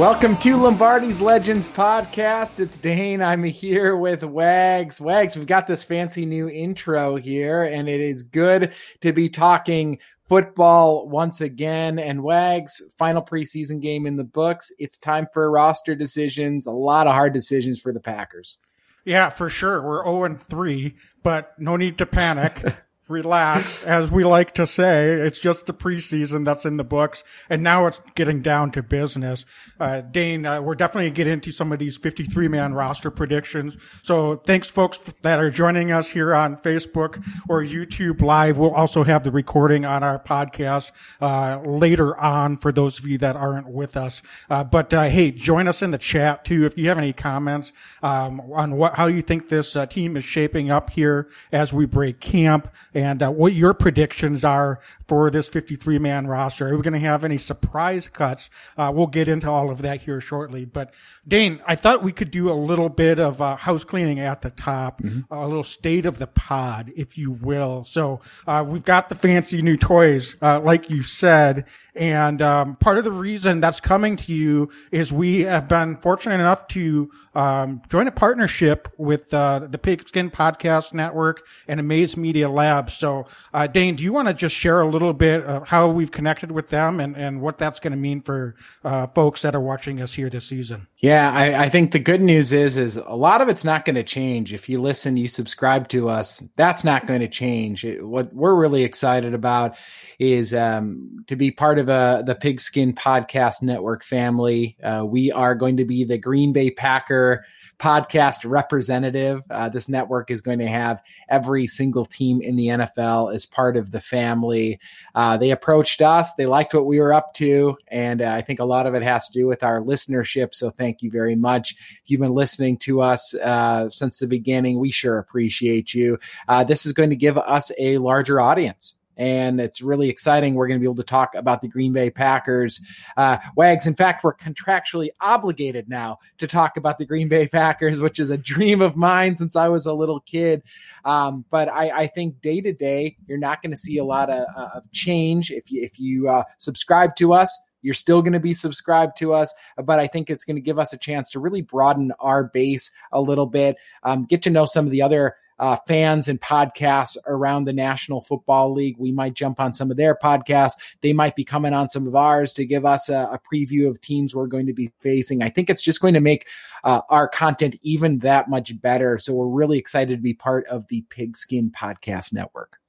Welcome to Lombardi's Legends podcast. It's Dane. I'm here with Wags. Wags, we've got this fancy new intro here, and it is good to be talking football once again. And Wags, final preseason game in the books. It's time for roster decisions. A lot of hard decisions for the Packers. Yeah, for sure. We're 0 and 3, but no need to panic. relax, as we like to say. It's just the preseason that's in the books, and now it's getting down to business. Uh, Dane, uh, we're definitely going to get into some of these 53 man roster predictions. So thanks, folks, that are joining us here on Facebook or YouTube Live. We'll also have the recording on our podcast uh, later on for those of you that aren't with us. Uh, but uh, hey, join us in the chat too if you have any comments um, on what how you think this uh, team is shaping up here as we break camp and uh, what your predictions are for this 53 man roster. Are we going to have any surprise cuts? Uh, we'll get into all of that here shortly. But Dane, I thought we could do a little bit of uh, house cleaning at the top, mm-hmm. a little state of the pod, if you will. So uh, we've got the fancy new toys, uh, like you said. And um, part of the reason that's coming to you is we have been fortunate enough to um, join a partnership with uh, the Pigskin Podcast Network and Amaze Media Labs. So, uh, Dane, do you want to just share a little bit of how we've connected with them and, and what that's going to mean for uh, folks that are watching us here this season? Yeah, I, I, think the good news is is a lot of it's not going to change. If you listen, you subscribe to us, that's not going to change. It, what we're really excited about is um, to be part of uh, the Pigskin Podcast Network family. Uh, we are going to be the Green Bay Packer podcast representative. Uh, this network is going to have every single team in the NFL as part of the family. Uh, they approached us, they liked what we were up to, and uh, I think a lot of it has to do with our listenership. So thank you very much. If you've been listening to us uh, since the beginning, we sure appreciate you. Uh, this is going to give us a larger audience and it's really exciting. We're going to be able to talk about the Green Bay Packers. Uh, Wags, in fact, we're contractually obligated now to talk about the Green Bay Packers, which is a dream of mine since I was a little kid. Um, but I, I, think day to day, you're not going to see a lot of, uh, of change if you if you uh, subscribe to us. You're still going to be subscribed to us, but I think it's going to give us a chance to really broaden our base a little bit, um, get to know some of the other uh, fans and podcasts around the National Football League. We might jump on some of their podcasts. They might be coming on some of ours to give us a, a preview of teams we're going to be facing. I think it's just going to make uh, our content even that much better. So we're really excited to be part of the Pigskin Podcast Network.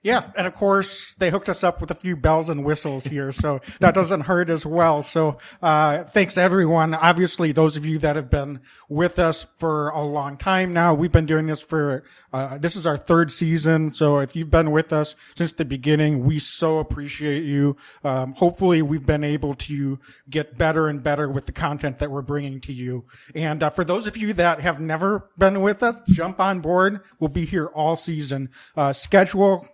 Yeah, and of course they hooked us up with a few bells and whistles here, so that doesn't hurt as well. So uh, thanks everyone. Obviously, those of you that have been with us for a long time now, we've been doing this for uh, this is our third season. So if you've been with us since the beginning, we so appreciate you. Um, hopefully, we've been able to get better and better with the content that we're bringing to you. And uh, for those of you that have never been with us, jump on board. We'll be here all season. Uh, schedule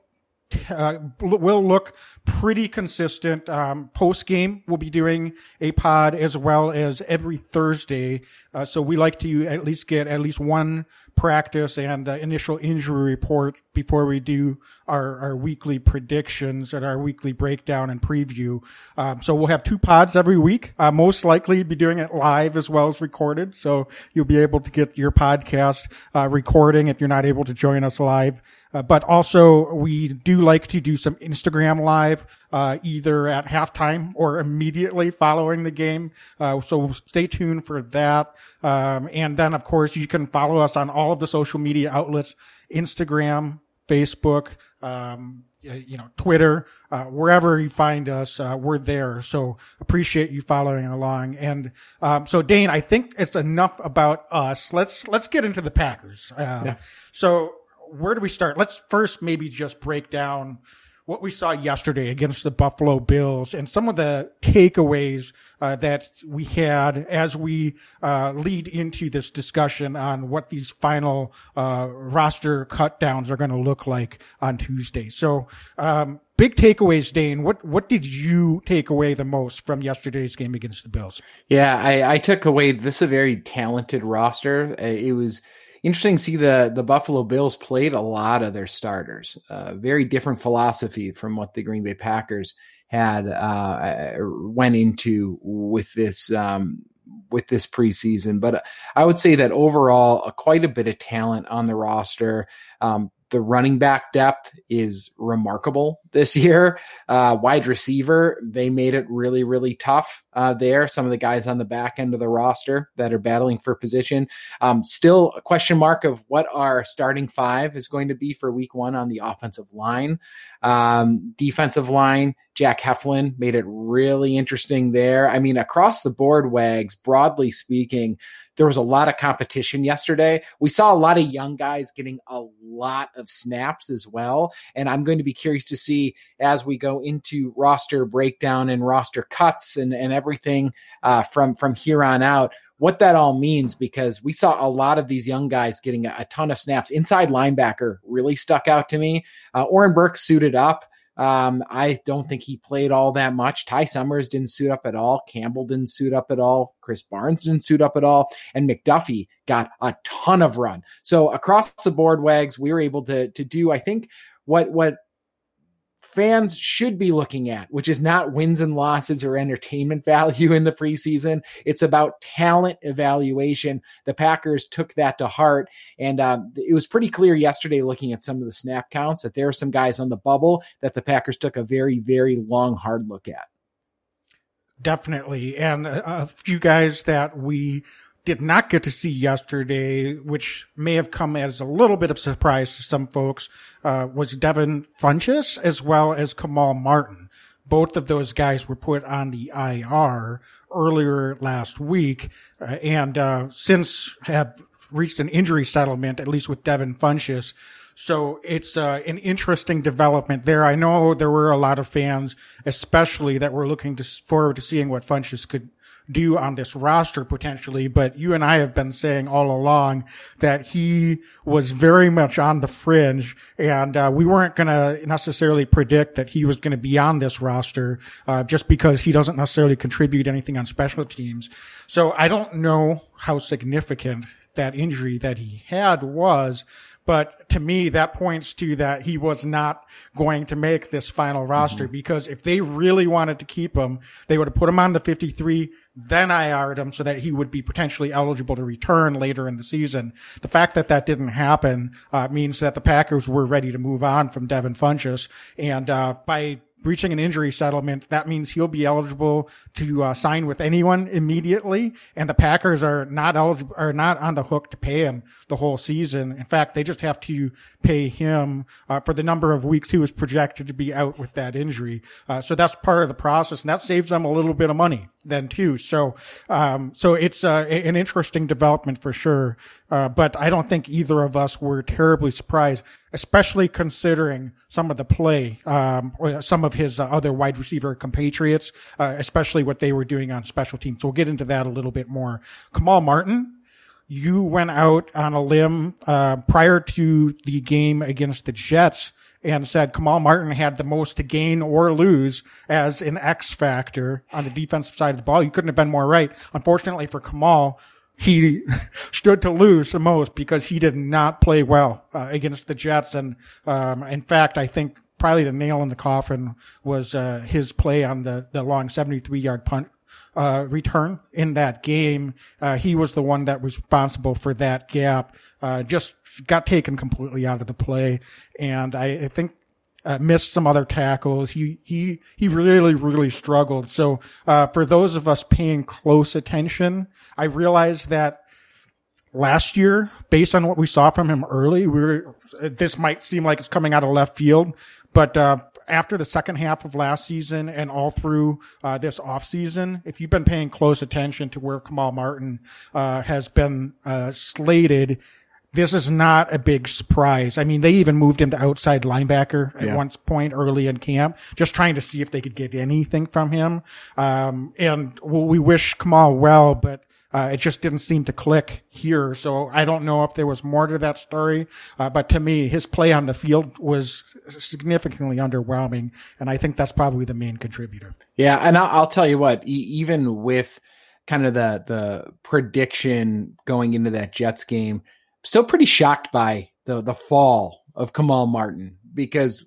uh, will look pretty consistent. Um, Post game, we'll be doing a pod as well as every Thursday. Uh, so we like to at least get at least one practice and uh, initial injury report before we do our, our weekly predictions and our weekly breakdown and preview. Um, so we'll have two pods every week. Uh, most likely be doing it live as well as recorded. So you'll be able to get your podcast uh, recording if you're not able to join us live. Uh, but also, we do like to do some Instagram live, uh, either at halftime or immediately following the game. Uh, so stay tuned for that. Um, and then, of course, you can follow us on all of the social media outlets: Instagram, Facebook, um, you know, Twitter, uh, wherever you find us, uh, we're there. So appreciate you following along. And um, so, Dane, I think it's enough about us. Let's let's get into the Packers. Uh, yeah. So where do we start? Let's first maybe just break down what we saw yesterday against the Buffalo Bills and some of the takeaways uh, that we had as we uh, lead into this discussion on what these final uh, roster cut downs are going to look like on Tuesday. So, um, big takeaways, Dane. What what did you take away the most from yesterday's game against the Bills? Yeah, I, I took away this a very talented roster. Uh, it was interesting to see the the Buffalo Bills played a lot of their starters. Uh, very different philosophy from what the Green Bay Packers had uh, went into with this um, with this preseason. But I would say that overall, uh, quite a bit of talent on the roster. Um, the running back depth is remarkable this year. Uh, wide receiver, they made it really, really tough uh, there. Some of the guys on the back end of the roster that are battling for position. Um, still a question mark of what our starting five is going to be for week one on the offensive line. Um, defensive line, Jack Heflin made it really interesting there. I mean, across the board, Wags, broadly speaking, there was a lot of competition yesterday. We saw a lot of young guys getting a lot of snaps as well. And I'm going to be curious to see as we go into roster breakdown and roster cuts and, and everything uh, from, from here on out what that all means because we saw a lot of these young guys getting a, a ton of snaps. Inside linebacker really stuck out to me. Uh, Oren Burks suited up. Um, I don't think he played all that much. Ty Summers didn't suit up at all. Campbell didn't suit up at all. Krys Barnes didn't suit up at all. And McDuffie got a ton of run. So across the board, Wags, we were able to to do, I think, what what fans should be looking at, which is not wins and losses or entertainment value in the preseason. It's about talent evaluation. The Packers took that to heart. And um, it was pretty clear yesterday, looking at some of the snap counts, that there are some guys on the bubble that the Packers took a very, very long, hard look at. Definitely. And a few guys that we did not get to see yesterday, which may have come as a little bit of surprise to some folks, uh, was Devin Funchess as well as Kamal Martin. Both of those guys were put on the IR earlier last week, uh, and uh, since have reached an injury settlement, at least with Devin Funchess. So it's uh, an interesting development there. I know there were a lot of fans, especially that were looking to, forward to seeing what Funchess could do on this roster potentially, but you and I have been saying all along that he was very much on the fringe and uh, we weren't going to necessarily predict that he was going to be on this roster uh, just because he doesn't necessarily contribute anything on special teams. So I don't know how significant that injury that he had was, but to me, that points to that he was not going to make this final roster mm-hmm. because if they really wanted to keep him, they would have put him on the 53, then IR'd him so that he would be potentially eligible to return later in the season. The fact that that didn't happen uh, means that the Packers were ready to move on from Devin Funchess. And uh, by reaching an injury settlement, that means he'll be eligible to uh, sign with anyone immediately. And the Packers are not eligible, are not on the hook to pay him the whole season. In fact, they just have to pay him uh, for the number of weeks he was projected to be out with that injury. Uh, so that's part of the process, and that saves them a little bit of money then too. So, um, so it's uh, an interesting development for sure. Uh, but I don't think either of us were terribly surprised, especially considering some of the play, um, some of his uh, other wide receiver compatriots, uh, especially what they were doing on special teams. So we'll get into that a little bit more. Kamal Martin, you went out on a limb uh, prior to the game against the Jets and said Kamal Martin had the most to gain or lose as an X factor on the defensive side of the ball. You couldn't have been more right. Unfortunately for Kamal, he stood to lose the most because he did not play well uh, against the Jets. And um, in fact, I think probably the nail in the coffin was uh, his play on the, the long 73 yard punt uh, return in that game. Uh, he was the one that was responsible for that gap. Uh, just got taken completely out of the play, and I, I think uh, missed some other tackles. He he he really really struggled. So uh, for those of us paying close attention, I realized that last year, based on what we saw from him early, we were, this might seem like it's coming out of left field, but uh, after the second half of last season and all through uh, this offseason, if you've been paying close attention to where Kamal Martin uh, has been uh, slated, this is not a big surprise. I mean, they even moved him to outside linebacker at yeah. one point early in camp, just trying to see if they could get anything from him. Um, and well, we wish Kamal well, but uh, it just didn't seem to click here. So I don't know if there was more to that story. Uh, but to me, his play on the field was significantly underwhelming. And I think that's probably the main contributor. Yeah. And I'll, I'll tell you what, e- even with kind of the, the prediction going into that Jets game, still pretty shocked by the, the fall of Kamal Martin because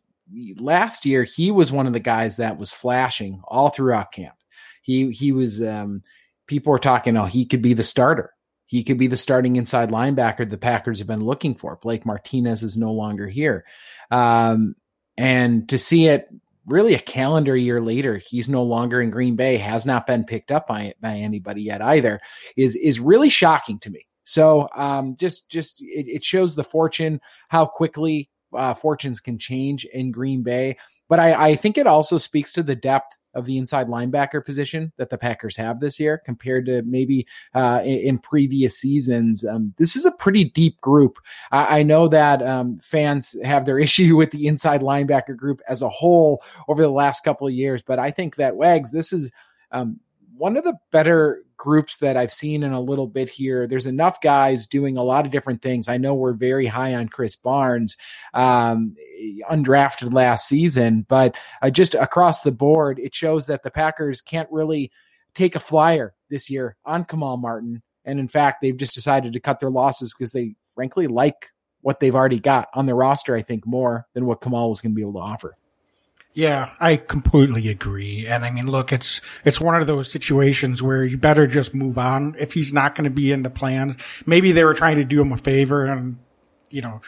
last year he was one of the guys that was flashing all throughout camp. He he was um, people were talking, oh, he could be the starter. He could be the starting inside linebacker the Packers have been looking for. Blake Martinez is no longer here. Um, and to see it really a calendar year later, he's no longer in Green Bay, has not been picked up by, by anybody yet either, is is really shocking to me. So um, just just it, it, shows the fortune how quickly uh, fortunes can change in Green Bay. But I, I think it also speaks to the depth of the inside linebacker position that the Packers have this year compared to maybe uh, in, in, previous seasons. Um, this is a pretty deep group. I, I know that um, fans have their issue with the inside linebacker group as a whole over the last couple of years, but I think that Wags, this is um, one of the better groups that I've seen in a little bit here. There's enough guys doing a lot of different things. I know we're very high on Krys Barnes, um, undrafted last season, but uh, just across the board, it shows that the Packers can't really take a flyer this year on Kamal Martin. And in fact, they've just decided to cut their losses because they frankly like what they've already got on the roster, I think, more than what Kamal was going to be able to offer. Yeah, I completely agree. And I mean, look, it's, it's one of those situations where you better just move on. If he's not going to be in the plan, maybe they were trying to do him a favor and, you know,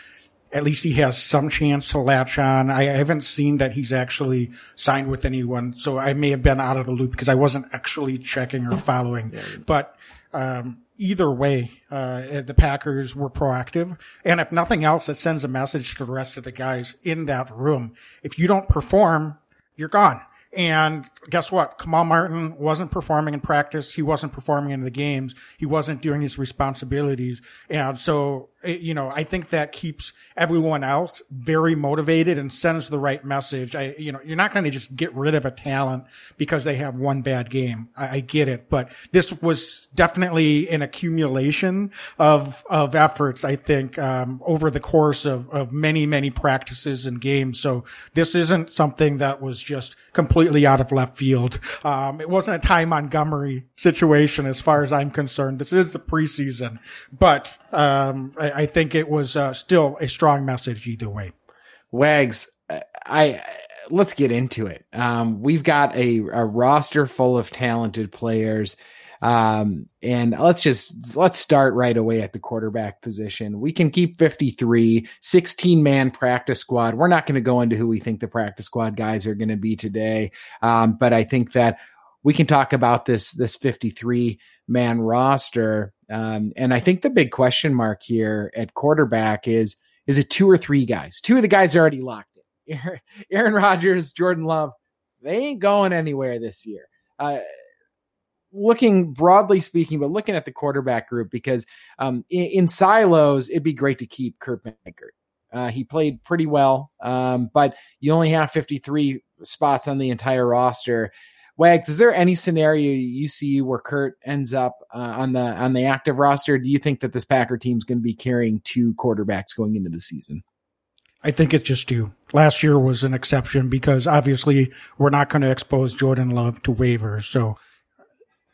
at least he has some chance to latch on. I haven't seen that he's actually signed with anyone, so I may have been out of the loop because I wasn't actually checking or following. But, um, either way, uh, the Packers were proactive. And if nothing else, it sends a message to the rest of the guys in that room. If you don't perform, you're gone. And guess what? Kamal Martin wasn't performing in practice. He wasn't performing in the games. He wasn't doing his responsibilities. And so you know, I think that keeps everyone else very motivated and sends the right message. I, you know, you're not going to just get rid of a talent because they have one bad game. I, I, get it, but this was definitely an accumulation of, of efforts, I think, um, over the course of, of many, many practices and games. So this isn't something that was just completely out of left field. Um, it wasn't a Ty Montgomery situation as far as I'm concerned. This is the preseason, but, um, I, I, think it was uh, still a strong message either way. Wags, I let's get into it. Um, we've got a, a, roster full of talented players. Um, and let's just let's start right away at the quarterback position. We can keep 53, 16 man practice squad. We're not going to go into who we think the practice squad guys are going to be today. Um, but I think that we can talk about this this 53 man roster. Um, and I think the big question mark here at quarterback is is it two or three guys? Two of the guys are already locked in. Aaron Rodgers, Jordan Love, they ain't going anywhere this year. Uh, looking broadly speaking, but looking at the quarterback group, because um, in, in, silos, it'd be great to keep Kurt Benkert. Uh, he played pretty well, um, but you only have 53 spots on the entire roster. Wags, is there any scenario you see where Kurt ends up uh, on the on the active roster? Do you think that this Packer team is going to be carrying two quarterbacks going into the season? I think it's just two. Last year was an exception because obviously we're not going to expose Jordan Love to waivers. So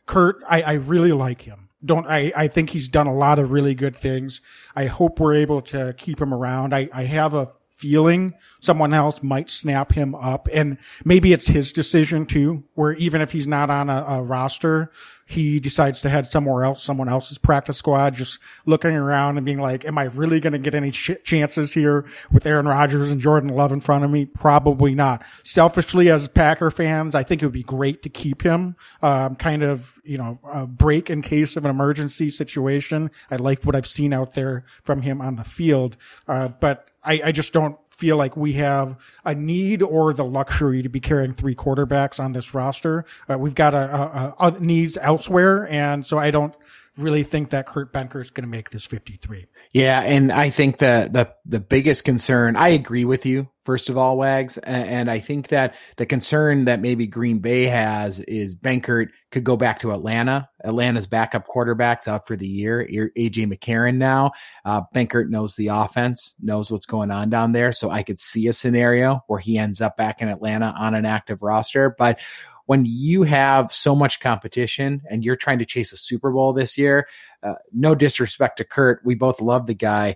Kurt, I, I really like him. Don't I, I think he's done a lot of really good things. I hope we're able to keep him around. I, I have a feeling someone else might snap him up. And maybe it's his decision too, where even if he's not on a, a roster, he decides to head somewhere else, someone else's practice squad, just looking around and being like, am I really going to get any ch- chances here with Aaron Rodgers and Jordan Love in front of me? Probably not. Selfishly, as Packer fans, I think it would be great to keep him, um, kind of, you know, a break in case of an emergency situation. I like what I've seen out there from him on the field. Uh, but I, I just don't feel like we have a need or the luxury to be carrying three quarterbacks on this roster. Uh, we've got a, a, a, needs elsewhere, and so I don't really think that Kurt Benkert is going to make this 53. Yeah, and I think the the the biggest concern, I agree with you. First of all, Wags, and, I think that the concern that maybe Green Bay has is Benkert could go back to Atlanta. Atlanta's backup quarterbacks out for the year. AJ McCarron now. Uh, knows the offense, knows what's going on down there. So I could see a scenario where he ends up back in Atlanta on an active roster, but when you have so much competition and you're trying to chase a Super Bowl this year, uh, no disrespect to Kurt, we both love the guy,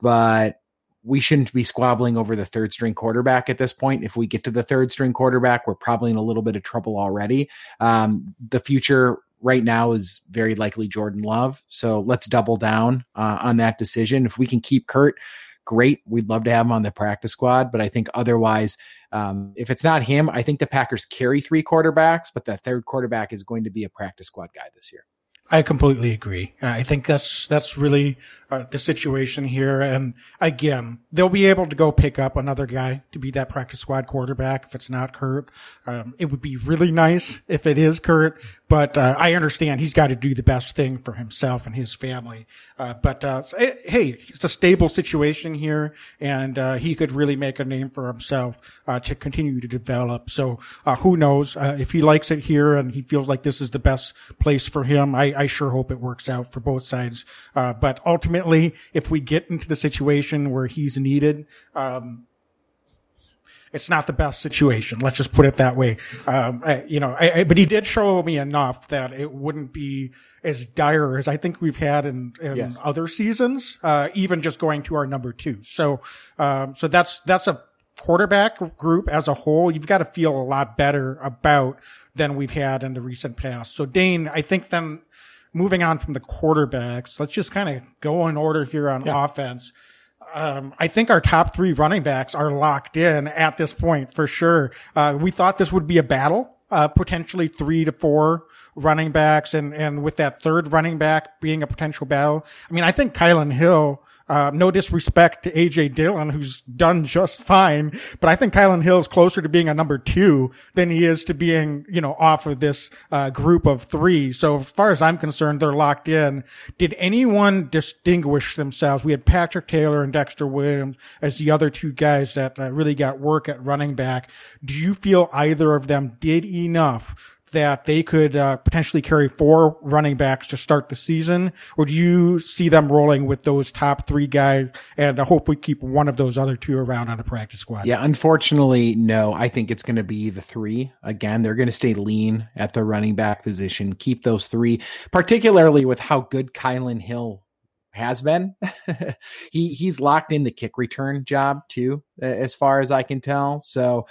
but we shouldn't be squabbling over the third string quarterback at this point. If we get to the third string quarterback, we're probably in a little bit of trouble already. Um, the future right now is very likely Jordan Love. So let's double down uh, on that decision. If we can keep Kurt, great. We'd love to have him on the practice squad, but I think otherwise, um, if it's not him, I think the Packers carry three quarterbacks, but the third quarterback is going to be a practice squad guy this year. I completely agree. I think that's that's really uh, the situation here. And again, they'll be able to go pick up another guy to be that practice squad quarterback if it's not Kurt. Um, it would be really nice if it is Kurt, but uh, I understand he's got to do the best thing for himself and his family. Uh, but uh, hey, it's a stable situation here, and uh, he could really make a name for himself uh, to continue to develop. So who knows if he likes it here and he feels like this is the best place for him. I I sure hope it works out for both sides. Uh, but ultimately, if we get into the situation where he's needed, um, it's not the best situation. Let's just put it that way. Um, I, you know, I, I, but he did show me enough that it wouldn't be as dire as I think we've had in, in yes. other seasons, uh, even just going to our number two. So, um, so that's, that's a quarterback group as a whole. You've got to feel a lot better about than we've had in the recent past. So Dane, I think then moving on from the quarterbacks, let's just kind of go in order here on yeah. offense. Um, I think our top three running backs are locked in at this point for sure. Uh, we thought this would be a battle. Uh, potentially three to four running backs and, and with that third running back being a potential battle. I mean, I think Kylin Hill uh, no disrespect to AJ Dillon, who's done just fine, but I think Kylin Hill's closer to being a number two than he is to being, you know, off of this uh, group of three. So as far as I'm concerned, they're locked in. Did anyone distinguish themselves? We had Patrick Taylor and Dexter Williams as the other two guys that uh, really got work at running back. Do you feel either of them did enough that they could uh, potentially carry four running backs to start the season, or do you see them rolling with those top three guys and uh, hopefully keep one of those other two around on the practice squad? Yeah, unfortunately, no. I think it's going to be the three again. They're going to stay lean at the running back position, keep those three, particularly with how good Kylin Hill has been. he he's locked in the kick return job too, as far as I can tell. So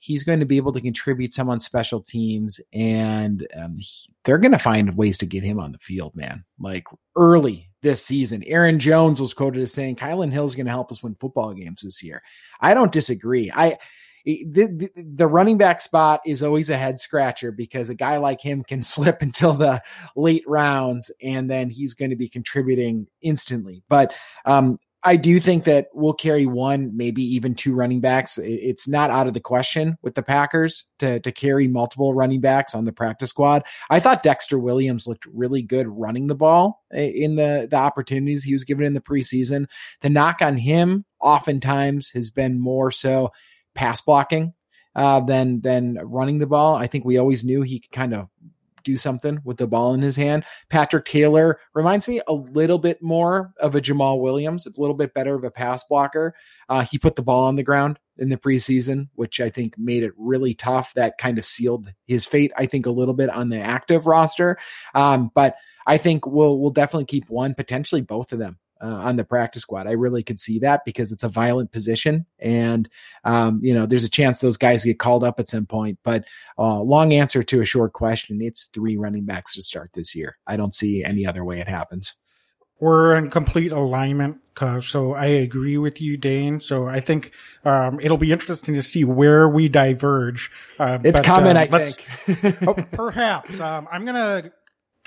he's going to be able to contribute some on special teams, and um, he, they're going to find ways to get him on the field, man. Like early this season, Aaron Jones was quoted as saying, "Kylin Hill's going to help us win football games this year." I don't disagree. I the, the, the, running back spot is always a head scratcher because a guy like him can slip until the late rounds and then he's going to be contributing instantly. But um, I do think that we'll carry one, maybe even two running backs. It's not out of the question with the Packers to, to carry multiple running backs on the practice squad. I thought Dexter Williams looked really good running the ball in the, the opportunities he was given in the preseason. The knock on him oftentimes has been more so pass blocking uh, than than running the ball. I think we always knew he could kind of do something with the ball in his hand. Patrick Taylor reminds me a little bit more of a Jamaal Williams, a little bit better of a pass blocker. Uh, he put the ball on the ground in the preseason, which I think made it really tough. That kind of sealed his fate, I think, a little bit on the active roster. Um, but I think we'll we'll definitely keep one, potentially both of them uh, on the practice squad. I really could see that because it's a violent position, and um, you know, there's a chance those guys get called up at some point. But uh, long answer to a short question: it's three running backs to start this year. I don't see any other way it happens. We're in complete alignment, so I agree with you, Dane. So I think um, it'll be interesting to see where we diverge. Uh, it's but, coming, uh, I think. oh, perhaps um, I'm gonna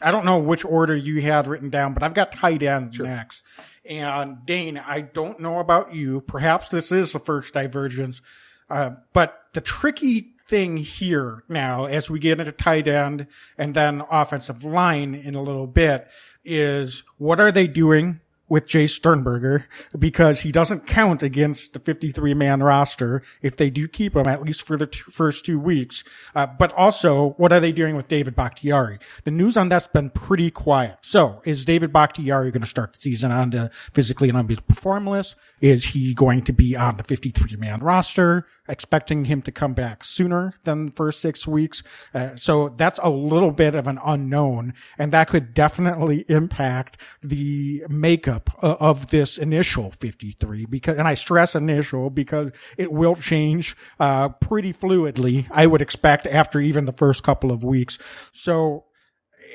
I don't know which order you have written down, but I've got tight end sure. next. And Dane, I don't know about you. Perhaps this is the first divergence. Uh, but the tricky thing here now, as we get into tight end and then offensive line in a little bit, is what are they doing with Jace Sternberger because he doesn't count against the 53 man roster if they do keep him at least for the two, first two weeks. Uh, but also, what are they doing with David Bakhtiari? The news on that's been pretty quiet. So, is David Bakhtiari going to start the season on the physically unable to perform list? Is he going to be on the 53 man roster? expecting him to come back sooner than the first six weeks. Uh, so that's a little bit of an unknown, and that could definitely impact the makeup uh, of this initial 53 because, and I stress initial because it will change, uh, pretty fluidly, I would expect after even the first couple of weeks. So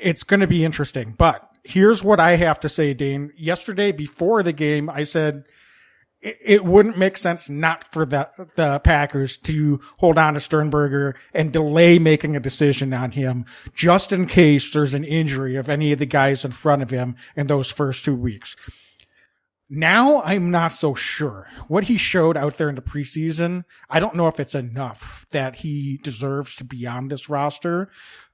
it's going to be interesting, but here's what I have to say, Dane. Yesterday before the game, I said, it wouldn't make sense not for the the Packers to hold on to Sternberger and delay making a decision on him just in case there's an injury of any of the guys in front of him in those first two weeks. Now I'm not so sure. What he showed out there in the preseason, I don't know if it's enough that he deserves to be on this roster.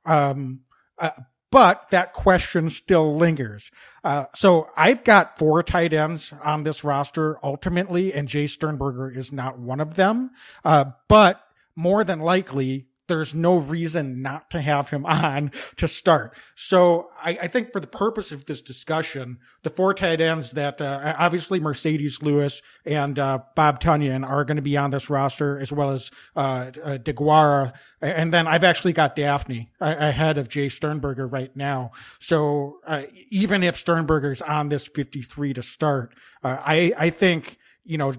Um, uh, but that question still lingers. Uh, so I've got four tight ends on this roster ultimately, and Jace Sternberger is not one of them. Uh, but more than likely, there's no reason not to have him on to start. So I, I, think for the purpose of this discussion, the four tight ends that uh, obviously Marcedes Lewis and uh, Bob Tonyan are going to be on this roster, as well as uh, uh DeGuara, and then I've actually got Dafney ahead of Jace Sternberger right now. So uh, even if Sternberger's on this 53 to start, uh, I I think you know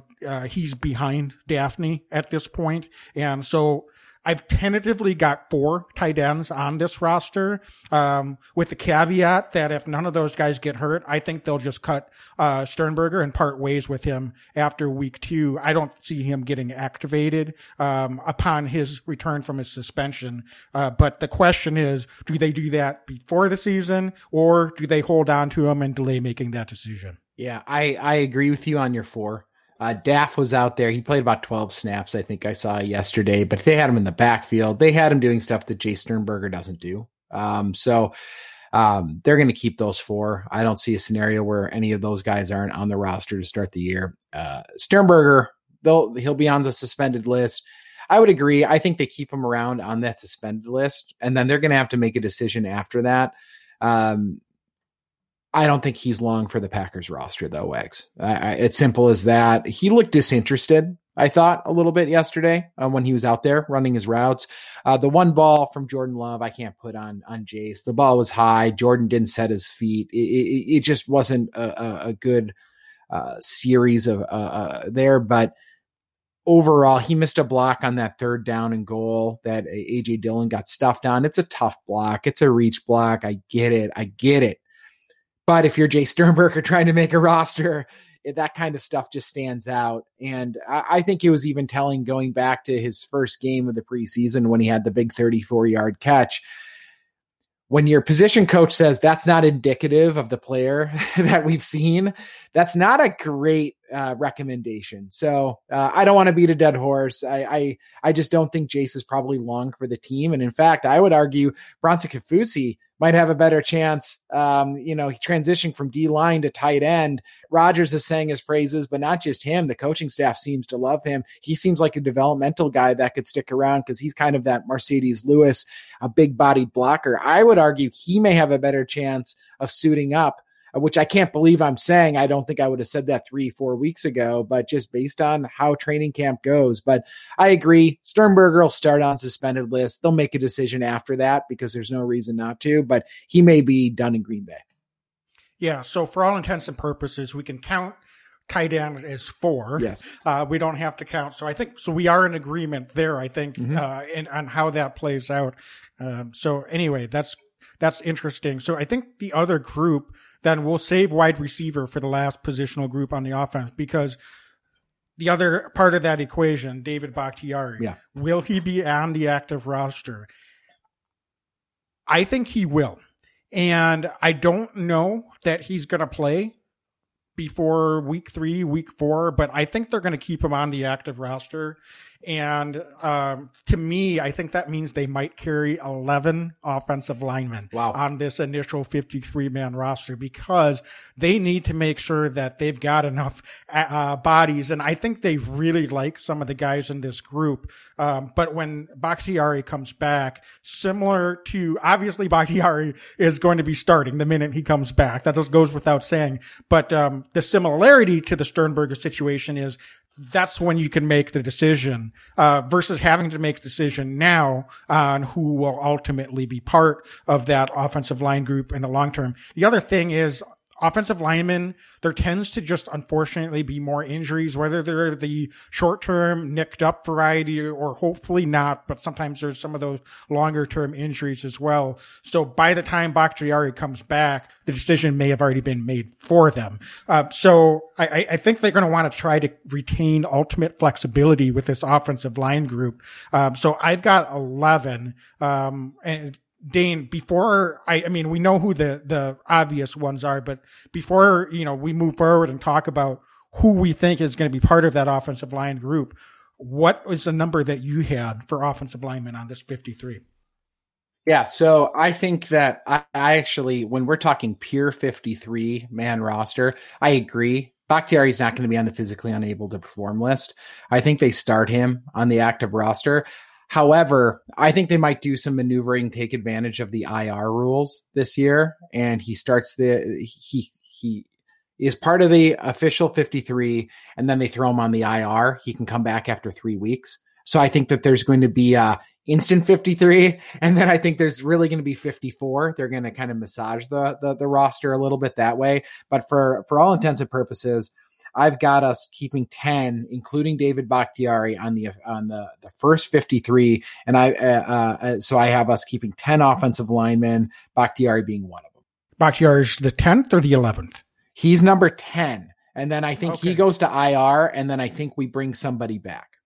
he's behind Dafney at this point, and so I've tentatively got four tight ends on this roster, um, with the caveat that if none of those guys get hurt, I think they'll just cut uh, Sternberger and part ways with him after week two. I don't see him getting activated um, upon his return from his suspension. Uh, but the question is, do they do that before the season, or do they hold on to him and delay making that decision? Yeah, I I agree with you on your four. Uh, Daff was out there. He played about 12 snaps, I think I saw yesterday, but they had him in the backfield. They had him doing stuff that Jace Sternberger doesn't do. Um, so um, they're going to keep those four. I don't see a scenario where any of those guys aren't on the roster to start the year. Uh, Sternberger, they'll, he'll be on the suspended list. I would agree. I think they keep him around on that suspended list, and then they're going to have to make a decision after that. Um, I don't think he's long for the Packers roster, though, Wags. it's simple as that. He looked disinterested, I thought, a little bit yesterday uh, when he was out there running his routes. Uh, the one ball from Jordan Love, I can't put on on Jace. The ball was high. Jordan didn't set his feet. It, it, it just wasn't a, a, a good uh, series of uh, uh, there, but overall, he missed a block on that third down and goal that AJ Dillon got stuffed on. It's a tough block. It's a reach block. I get it. I get it. But if you're Jace Sternberger trying to make a roster, that kind of stuff just stands out. And I, I think it was even telling going back to his first game of the preseason when he had the big 34 yard catch. When your position coach says that's not indicative of the player that we've seen, that's not a great uh, recommendation. So uh, I don't want to beat a dead horse. I, I, I just don't think Jace is probably long for the team. And in fact, I would argue Bronson Kaufusi might have a better chance. Um, you know, transitioning from D line to tight end. Rodgers is saying his praises, but not just him. The coaching staff seems to love him. He seems like a developmental guy that could stick around because he's kind of that Marcedes Lewis, a big bodied blocker. I would argue he may have a better chance of suiting up which I can't believe I'm saying. I don't think I would have said that three, four weeks ago, but just based on how training camp goes. But I agree. Sternberger will start on suspended list. They'll make a decision after that because there's no reason not to, but he may be done in Green Bay. Yeah. So for all intents and purposes, we can count tight end as four. Yes. Uh, we don't have to count. So I think, so we are in agreement there, I think, mm-hmm. uh, in, on how that plays out. Um, so anyway, that's, that's interesting. So I think the other group then we'll save wide receiver for the last positional group on the offense because the other part of that equation, David Bakhtiari, yeah. will he be on the active roster? I think he will. And I don't know that he's going to play before week three, week four, but I think they're going to keep him on the active roster. And um, to me, I think that means they might carry 11 offensive linemen wow. on this initial 53 man roster because they need to make sure that they've got enough uh, bodies. And I think they really like some of the guys in this group. Um, but when Bakhtiari comes back, similar to obviously Bakhtiari is going to be starting the minute he comes back. That just goes without saying. But um, the similarity to the Sternberger situation is that's when you can make the decision uh, versus having to make a decision now on who will ultimately be part of that offensive line group in the long term. The other thing is offensive linemen, there tends to just unfortunately be more injuries, whether they're the short term nicked up variety or hopefully not, but sometimes there's some of those longer term injuries as well. So by the time Bakhtiari comes back, the decision may have already been made for them. Uh, so I, I, think they're going to want to try to retain ultimate flexibility with this offensive line group. Um, so I've got 11, um, and Dane, before I, I mean, we know who the, the obvious ones are, but before, you know, we move forward and talk about who we think is going to be part of that offensive line group, what was the number that you had for offensive linemen on this 53? Yeah, so I think that I, I actually, when we're talking pure 53 man roster, I agree. Bakhtiari's not going to be on the physically unable to perform list. I think they start him on the active roster. However, I think they might do some maneuvering, take advantage of the IR rules this year, and he starts the he he is part of the official 53, and then they throw him on the IR. He can come back after three weeks. So I think that there's going to be a instant 53, and then I think there's really going to be 54. They're going to kind of massage the, the the roster a little bit that way. But for for all intents and purposes, I've got us keeping 10, including David Bakhtiari on the on the, the first 53. And I uh, uh, so I have us keeping 10 offensive linemen, Bakhtiari being one of them. Bakhtiari is the 10th or the 11th? He's number 10. And then I think okay. he goes to IR, and then I think we bring somebody back.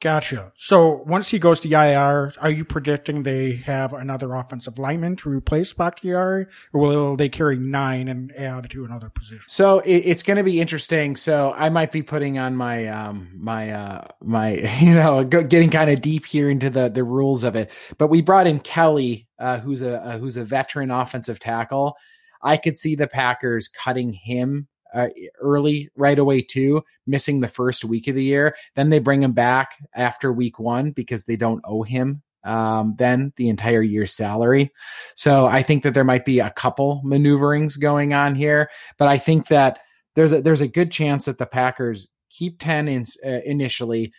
Gotcha. So once he goes to IR, are you predicting they have another offensive lineman to replace Bakhtiari, or will they carry nine and add to another position? So it, it's going to be interesting. So I might be putting on my um my uh my you know getting kind of deep here into the the rules of it. But we brought in Kelly, uh, who's a uh, who's a veteran offensive tackle. I could see the Packers cutting him uh, early right away too, missing the first week of the year. Then they bring him back after week one because they don't owe him um, then the entire year's salary. So I think that there might be a couple maneuverings going on here, but I think that there's a there's a good chance that the Packers keep ten in, uh, initially.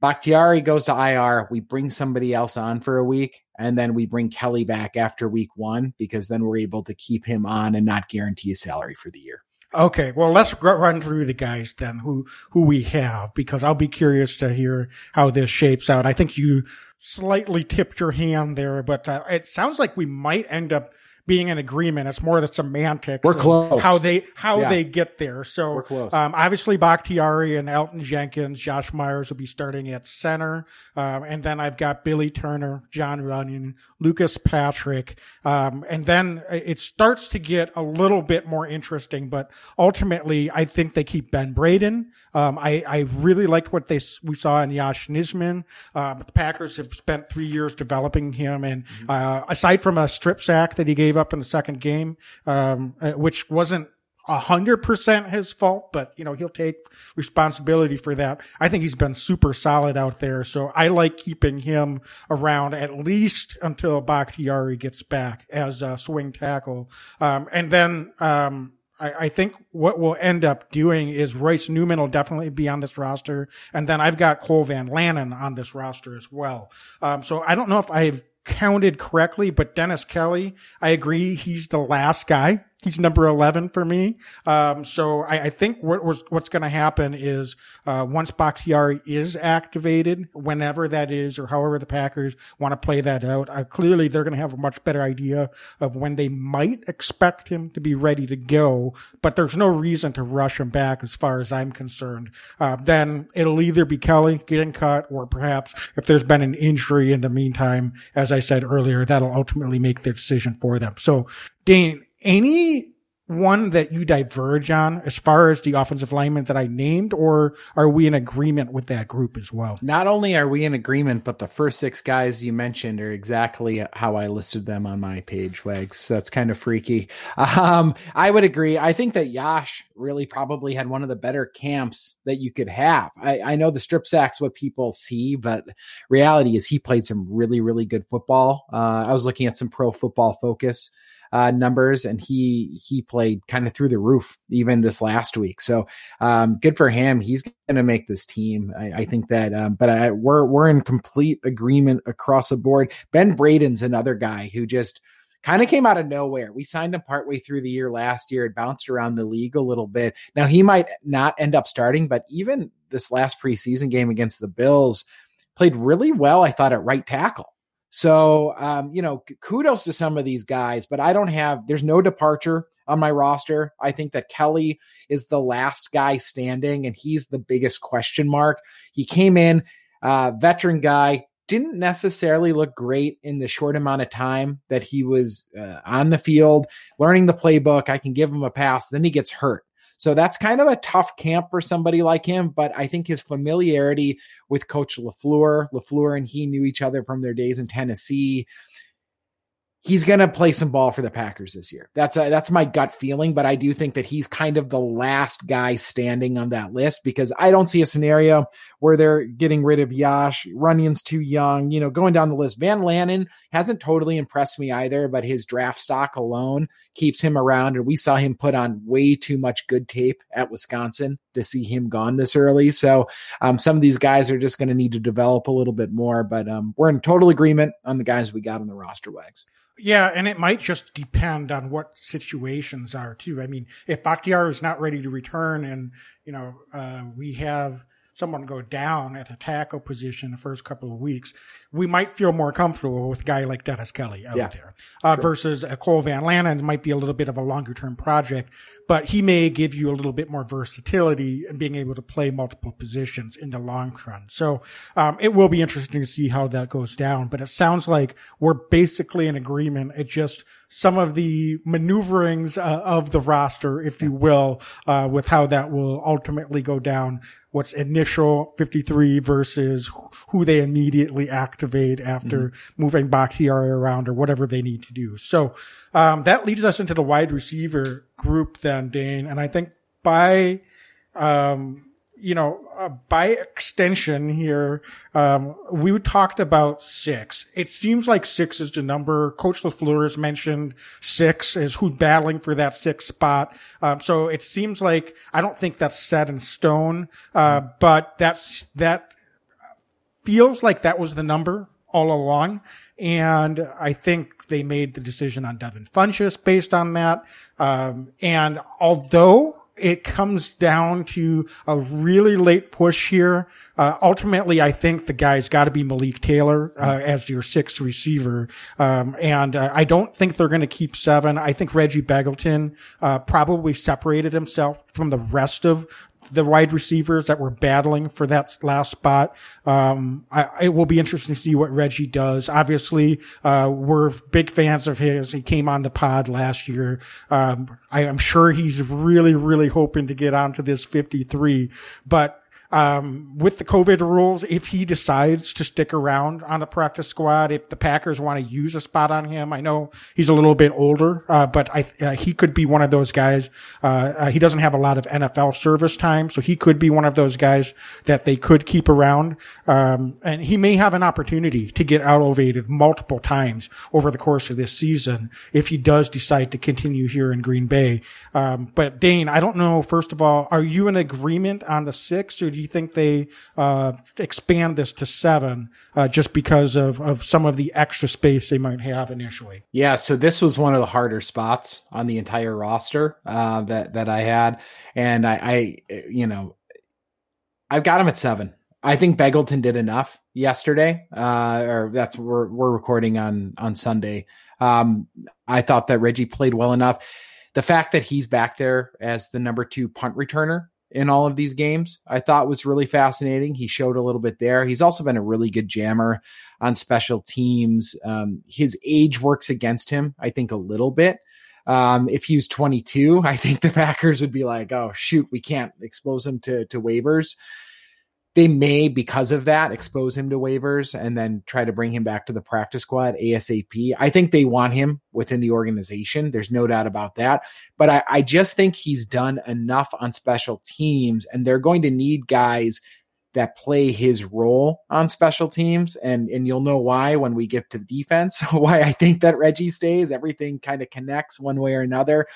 Bakhtiari goes to IR. We bring somebody else on for a week, and then we bring Kelly back after week one because then we're able to keep him on and not guarantee a salary for the year. Okay, well, let's run through the guys then who who we have because I'll be curious to hear how this shapes out. I think you slightly tipped your hand there, but uh, it sounds like we might end up being in agreement. It's more the semantics. We're close. How they how yeah. they get there. So We're close. Um, obviously Bakhtiari and Elgton Jenkins, Josh Myers will be starting at center, um, and then I've got Billy Turner, Jon Runyan, Lucas Patrick, um, and then it starts to get a little bit more interesting. But ultimately, I think they keep Ben Braden. Um, I I really liked what they we saw in Yosh Nijman. Uh, the Packers have spent three years developing him, and mm-hmm. uh, aside from a strip sack that he gave gave up in the second game, um, uh, which wasn't a hundred percent his fault, but you know, he'll take responsibility for that. I think he's been super solid out there. So I like keeping him around at least until Bakhtiari gets back as a swing tackle. Um, and then, um, I, I, think what we'll end up doing is Royce Newman will definitely be on this roster. And then I've got Cole Van Lanen on this roster as well. Um, so I don't know if I've counted correctly, but Dennis Kelly, I agree, he's the last guy he's number 11 for me. Um, so I, I, think what was, what's going to happen is, uh, once Bakhtiari is activated, whenever that is, or however the Packers want to play that out, uh, clearly they're going to have a much better idea of when they might expect him to be ready to go, but there's no reason to rush him back as far as I'm concerned. Uh, then it'll either be Kelly getting cut or perhaps if there's been an injury in the meantime, as I said earlier, that'll ultimately make the decision for them. So Dane, any one that you diverge on as far as the offensive lineman that I named, or are we in agreement with that group as well? Not only are we in agreement, but the first six guys you mentioned are exactly how I listed them on my page, Wags. So that's kind of freaky. Um, I would agree. I think that Yosh really probably had one of the better camps that you could have. I, I know the strip sacks what people see, but reality is he played some really, really good football. Uh, I was looking at some pro football focus uh, numbers, and he he played kind of through the roof even this last week. So um, good for him. He's going to make this team. I, I think that, um, but I, we're we're in complete agreement across the board. Ben Braden's another guy who just kind of came out of nowhere. We signed him partway through the year last year. It bounced around the league a little bit. Now he might not end up starting, but even this last preseason game against the Bills played really well, I thought, at right tackle. So, um, you know, kudos to some of these guys, but I don't have, there's no departure on my roster. I think that Kelly is the last guy standing and he's the biggest question mark. He came in, uh, veteran guy, didn't necessarily look great in the short amount of time that he was uh, on the field, learning the playbook. I can give him a pass. Then he gets hurt. So that's kind of a tough camp for somebody like him. But I think his familiarity with Coach LaFleur, LaFleur and he knew each other from their days in Tennessee he's going to play some ball for the Packers this year. That's a, that's my gut feeling, but I do think that he's kind of the last guy standing on that list because I don't see a scenario where they're getting rid of Yosh. Runyan's too young, you know, going down the list. Van Lanen hasn't totally impressed me either, but his draft stock alone keeps him around. And we saw him put on way too much good tape at Wisconsin to see him gone this early. So um, some of these guys are just going to need to develop a little bit more, but um, we're in total agreement on the guys we got on the roster wags. Yeah, and it might just depend on what situations are too. I mean, if Bakhtiari is not ready to return, and you know uh, we have someone go down at the tackle position the first couple of weeks, we might feel more comfortable with a guy like Dennis Kelly out yeah, there uh, versus a Cole Van Lanen might be a little bit of a longer term project, but he may give you a little bit more versatility and being able to play multiple positions in the long run. So um, it will be interesting to see how that goes down. But it sounds like we're basically in agreement. It just some of the maneuverings uh, of the roster, if you will, uh, with how that will ultimately go down. What's initial 53 versus who they immediately activate after mm-hmm. moving Bakhtiari around or whatever they need to do. So um, that leads us into the wide receiver group then, Dane. And I think by um, you know, uh, by extension here, um, we talked about six. It seems like six is the number. Coach LaFleur has mentioned six is who's battling for that six spot. Um, so it seems like, I don't think that's set in stone, uh, but that's, that feels like that was the number all along. And I think they made the decision on Devin Funchess based on that. Um, and although it comes down to a really late push here. Uh, ultimately, I think the guy's got to be Malik Taylor uh, as your sixth receiver, um, and uh, I don't think they're going to keep seven. I think Reggie Begelton uh, probably separated himself from the rest of the wide receivers that were battling for that last spot. Um, I, it will be interesting to see what Reggie does. Obviously, uh, we're big fans of his. He came on the pod last year. Um, I am sure he's really, really hoping to get onto this 53, but um, with the COVID rules, if he decides to stick around on the practice squad, if the Packers want to use a spot on him, I know he's a little bit older, uh, but I, uh, he could be one of those guys. Uh, uh he doesn't have a lot of NFL service time, so he could be one of those guys that they could keep around. Um, and he may have an opportunity to get out elevated multiple times over the course of this season if he does decide to continue here in Green Bay. Um, but Dane, I don't know. First of all, are you in agreement on the six, or do you think they uh, expand this to seven uh, just because of, of some of the extra space they might have initially? Yeah, so this was one of the harder spots on the entire roster uh, that that I had, and I, I, you know, I've got him at seven. I think Begelton did enough yesterday, uh, or that's we're we're recording on on Sunday. Um, I thought that Reggie played well enough. The fact that he's back there as the number two punt returner in all of these games, I thought was really fascinating. He showed a little bit there. He's also been a really good jammer on special teams. Um, his age works against him, I think, a little bit. Um, if he was 22, I think the Packers would be like, oh, shoot, we can't expose him to, to waivers they may, because of that, expose him to waivers and then try to bring him back to the practice squad ASAP. I think they want him within the organization. There's no doubt about that. But I, I just think he's done enough on special teams, and they're going to need guys that play his role on special teams. And and you'll know why when we get to defense, why I think that Reggie stays. Everything kind of connects one way or another.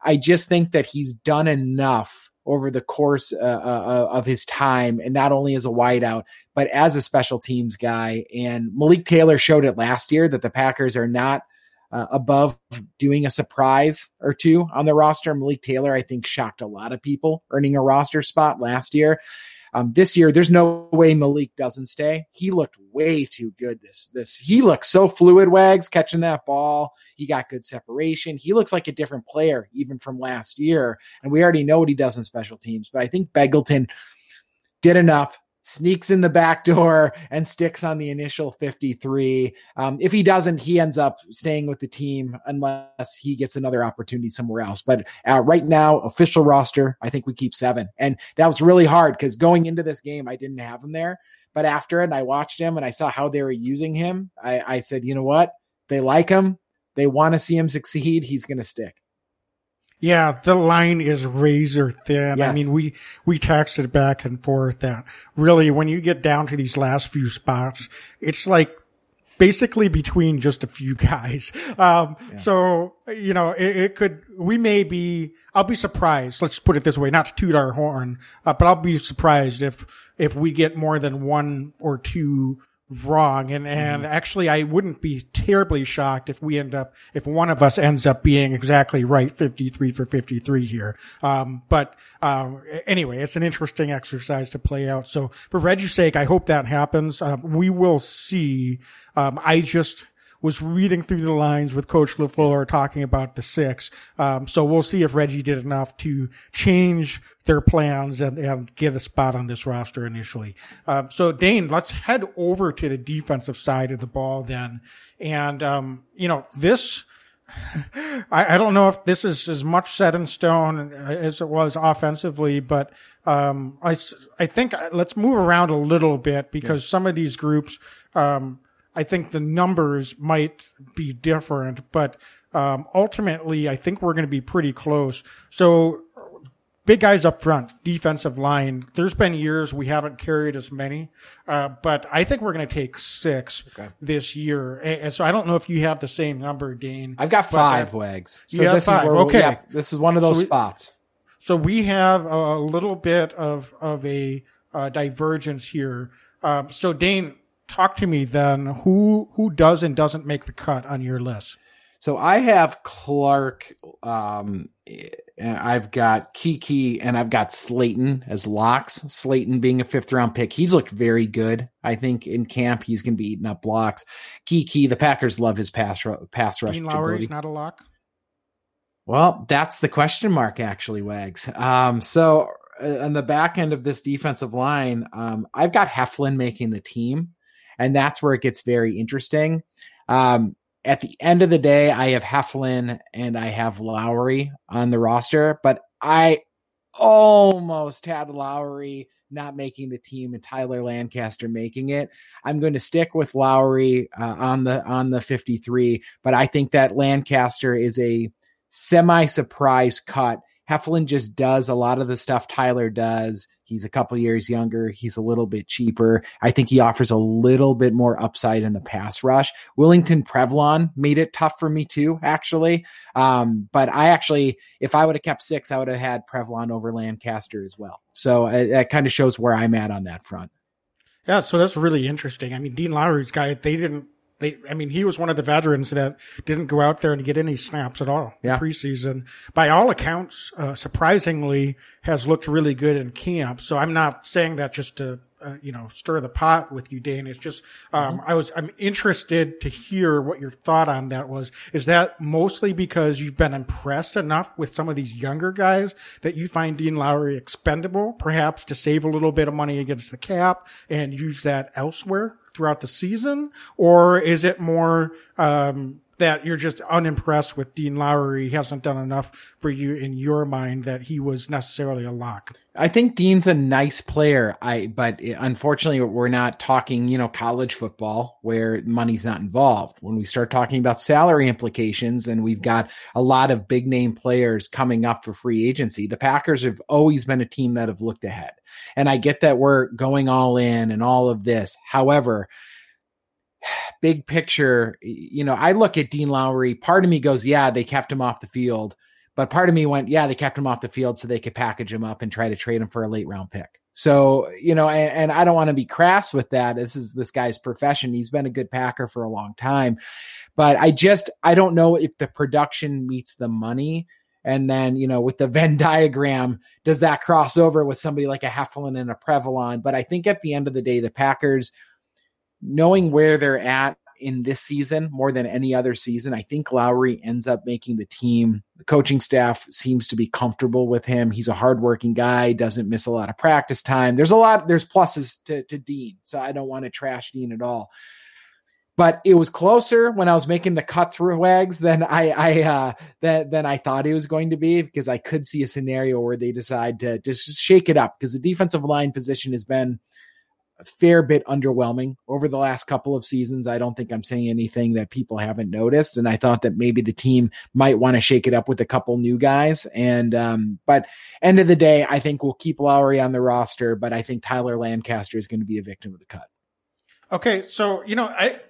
I just think that he's done enough over the course uh, uh, of his time, and not only as a wideout, but as a special teams guy. And Malik Taylor showed it last year that the Packers are not uh, above doing a surprise or two on the roster. Malik Taylor, I think, shocked a lot of people earning a roster spot last year. Um, this year, there's no way Malik doesn't stay. He looked way too good. This this he looked so fluid. Wags catching that ball. He got good separation. He looks like a different player even from last year. And we already know what he does in special teams. But I think Begelton did enough sneaks in the back door and sticks on the initial 53. Um, if he doesn't, he ends up staying with the team unless he gets another opportunity somewhere else. But uh, right now, official roster, I think we keep seven. And that was really hard because going into this game, I didn't have him there. But after it, and I watched him and I saw how they were using him, I, I said, you know what? They like him. They want to see him succeed. He's going to stick. Yeah, the line is razor thin. Yes. I mean, we, we texted back and forth that really when you get down to these last few spots, it's like basically between just a few guys. Um, yeah. so, you know, it, it, could, we may be, I'll be surprised. Let's put it this way, not to toot our horn, uh, but I'll be surprised if, if we get more than one or two wrong. And, and mm-hmm. actually, I wouldn't be terribly shocked if we end up, if one of us ends up being exactly right, 53 for 53 here. Um, but, um, anyway, it's an interesting exercise to play out. So for Reggie's sake, I hope that happens. Uh, we will see. Um, I just, was reading through the lines with Coach LaFleur talking about the six. Um, so we'll see if Reggie did enough to change their plans and, and get a spot on this roster initially. Um, so Dane, let's head over to the defensive side of the ball then. And, um, you know, this, I, I, don't know if this is as much set in stone as it was offensively, but um, I, I think uh, let's move around a little bit because yeah. some of these groups, um, I think the numbers might be different, but um, ultimately, I think we're going to be pretty close. So, big guys up front, defensive line. There's been years we haven't carried as many, uh, but I think we're going to take six okay. this year. And, so I don't know if you have the same number, Dane. I've got five uh, wags. So you have five. okay, yeah, this is one of those so we, spots. So we have a little bit of of a uh, divergence here. Um, so Dane, talk to me then. Who who does and doesn't make the cut on your list? So I have Clark. Um, I've got Keke and I've got Slaton as locks. Slaton being a fifth round pick, he's looked very good. I think in camp he's going to be eating up blocks. Keke, the Packers love his pass pass rush. Dean Lowry's not a lock. Well, that's the question mark, actually, Wags. Um, so uh, on the back end of this defensive line, um, I've got Heflin making the team and that's where it gets very interesting. Um, at the end of the day, I have Heflin and I have Lowry on the roster, but I almost had Lowry not making the team and Tyler Lancaster making it. I'm going to stick with Lowry uh, on the on the 53, but I think that Lancaster is a semi surprise cut. Heflin just does a lot of the stuff Tyler does. He's a couple years younger. He's a little bit cheaper. I think he offers a little bit more upside in the pass rush. Willington Previlon made it tough for me too, actually. Um, but I actually, if I would have kept six, I would have had Previlon over Lancaster as well. So uh, that kind of shows where I'm at on that front. Yeah, so that's really interesting. I mean, Dean Lowry's guy, they didn't they, I mean, he was one of the veterans that didn't go out there and get any snaps at all yeah. preseason. By all accounts, uh, surprisingly, has looked really good in camp. So I'm not saying that just to uh, you know stir the pot with you, Dane. It's just um, mm-hmm. I was I'm interested to hear what your thought on that was. Is that mostly because you've been impressed enough with some of these younger guys that you find Dean Lowry expendable, perhaps to save a little bit of money against the cap and use that elsewhere? Throughout the season, or is it more um, that you're just unimpressed with Dean Lowry. He hasn't done enough for you in your mind that he was necessarily a lock. I think Dean's a nice player. I but unfortunately we're not talking, you know, college football where money's not involved. When we start talking about salary implications and we've got a lot of big name players coming up for free agency, the Packers have always been a team that have looked ahead. And I get that we're going all in and all of this. However, big picture, you know, I look at Dean Lowry. Part of me goes, yeah, they kept him off the field, But part of me went, yeah, they kept him off the field so they could package him up and try to trade him for a late round pick. So, you know, and, and I don't want to be crass with that. This is this guy's profession. He's been a good Packer for a long time. But I just, I don't know if the production meets the money. And then, you know, with the Venn diagram, does that cross over with somebody like a Heflin and a Previlon? But I think at the end of the day, the Packers, knowing where they're at in this season more than any other season. I think Lowry ends up making the team. The coaching staff seems to be comfortable with him. He's a hardworking guy, doesn't miss a lot of practice time. There's a lot, there's pluses to, to Dean. So I don't want to trash Dean at all. But it was closer when I was making the cuts through wags than I, I uh, than, than I thought it was going to be because I could see a scenario where they decide to just shake it up because the defensive line position has been fair bit underwhelming over the last couple of seasons. I don't think I'm saying anything that people haven't noticed. And I thought that maybe the team might want to shake it up with a couple new guys. And, um, but end of the day, I think we'll keep Lowry on the roster, but I think Tyler Lancaster is going to be a victim of the cut. Okay. So, you know, I,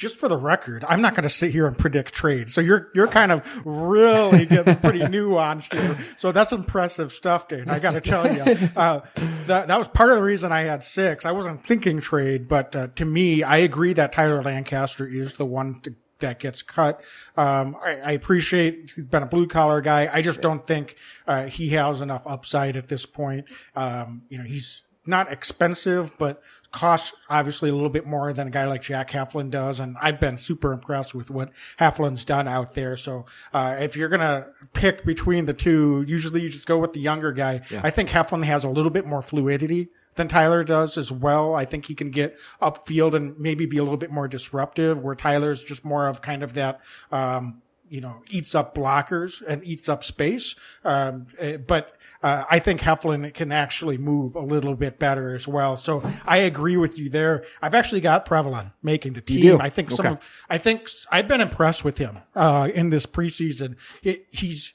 just for the record, I'm not going to sit here and predict trades. So you're you're kind of really getting pretty nuanced here. So that's impressive stuff, Dane. I got to tell you, uh, that that was part of the reason I had six. I wasn't thinking trade, but uh, to me, I agree that Tyler Lancaster is the one to, that gets cut. Um, I, I, appreciate he's been a blue collar guy. I just don't think uh, he has enough upside at this point. Um, you know, he's not expensive, but costs obviously a little bit more than a guy like Jack Heflin does. And I've been super impressed with what Heflin's done out there. So, uh, if you're going to pick between the two, usually you just go with the younger guy. Yeah. I think Heflin has a little bit more fluidity than Tyler does as well. I think he can get upfield and maybe be a little bit more disruptive where Tyler's just more of kind of that, um, you know, eats up blockers and eats up space. Um, eh, but uh, I think Heflin can actually move a little bit better as well. So I agree with you there. I've actually got Previlon making the team. I think some okay. of, I think I've been impressed with him, uh, in this preseason. It, he's,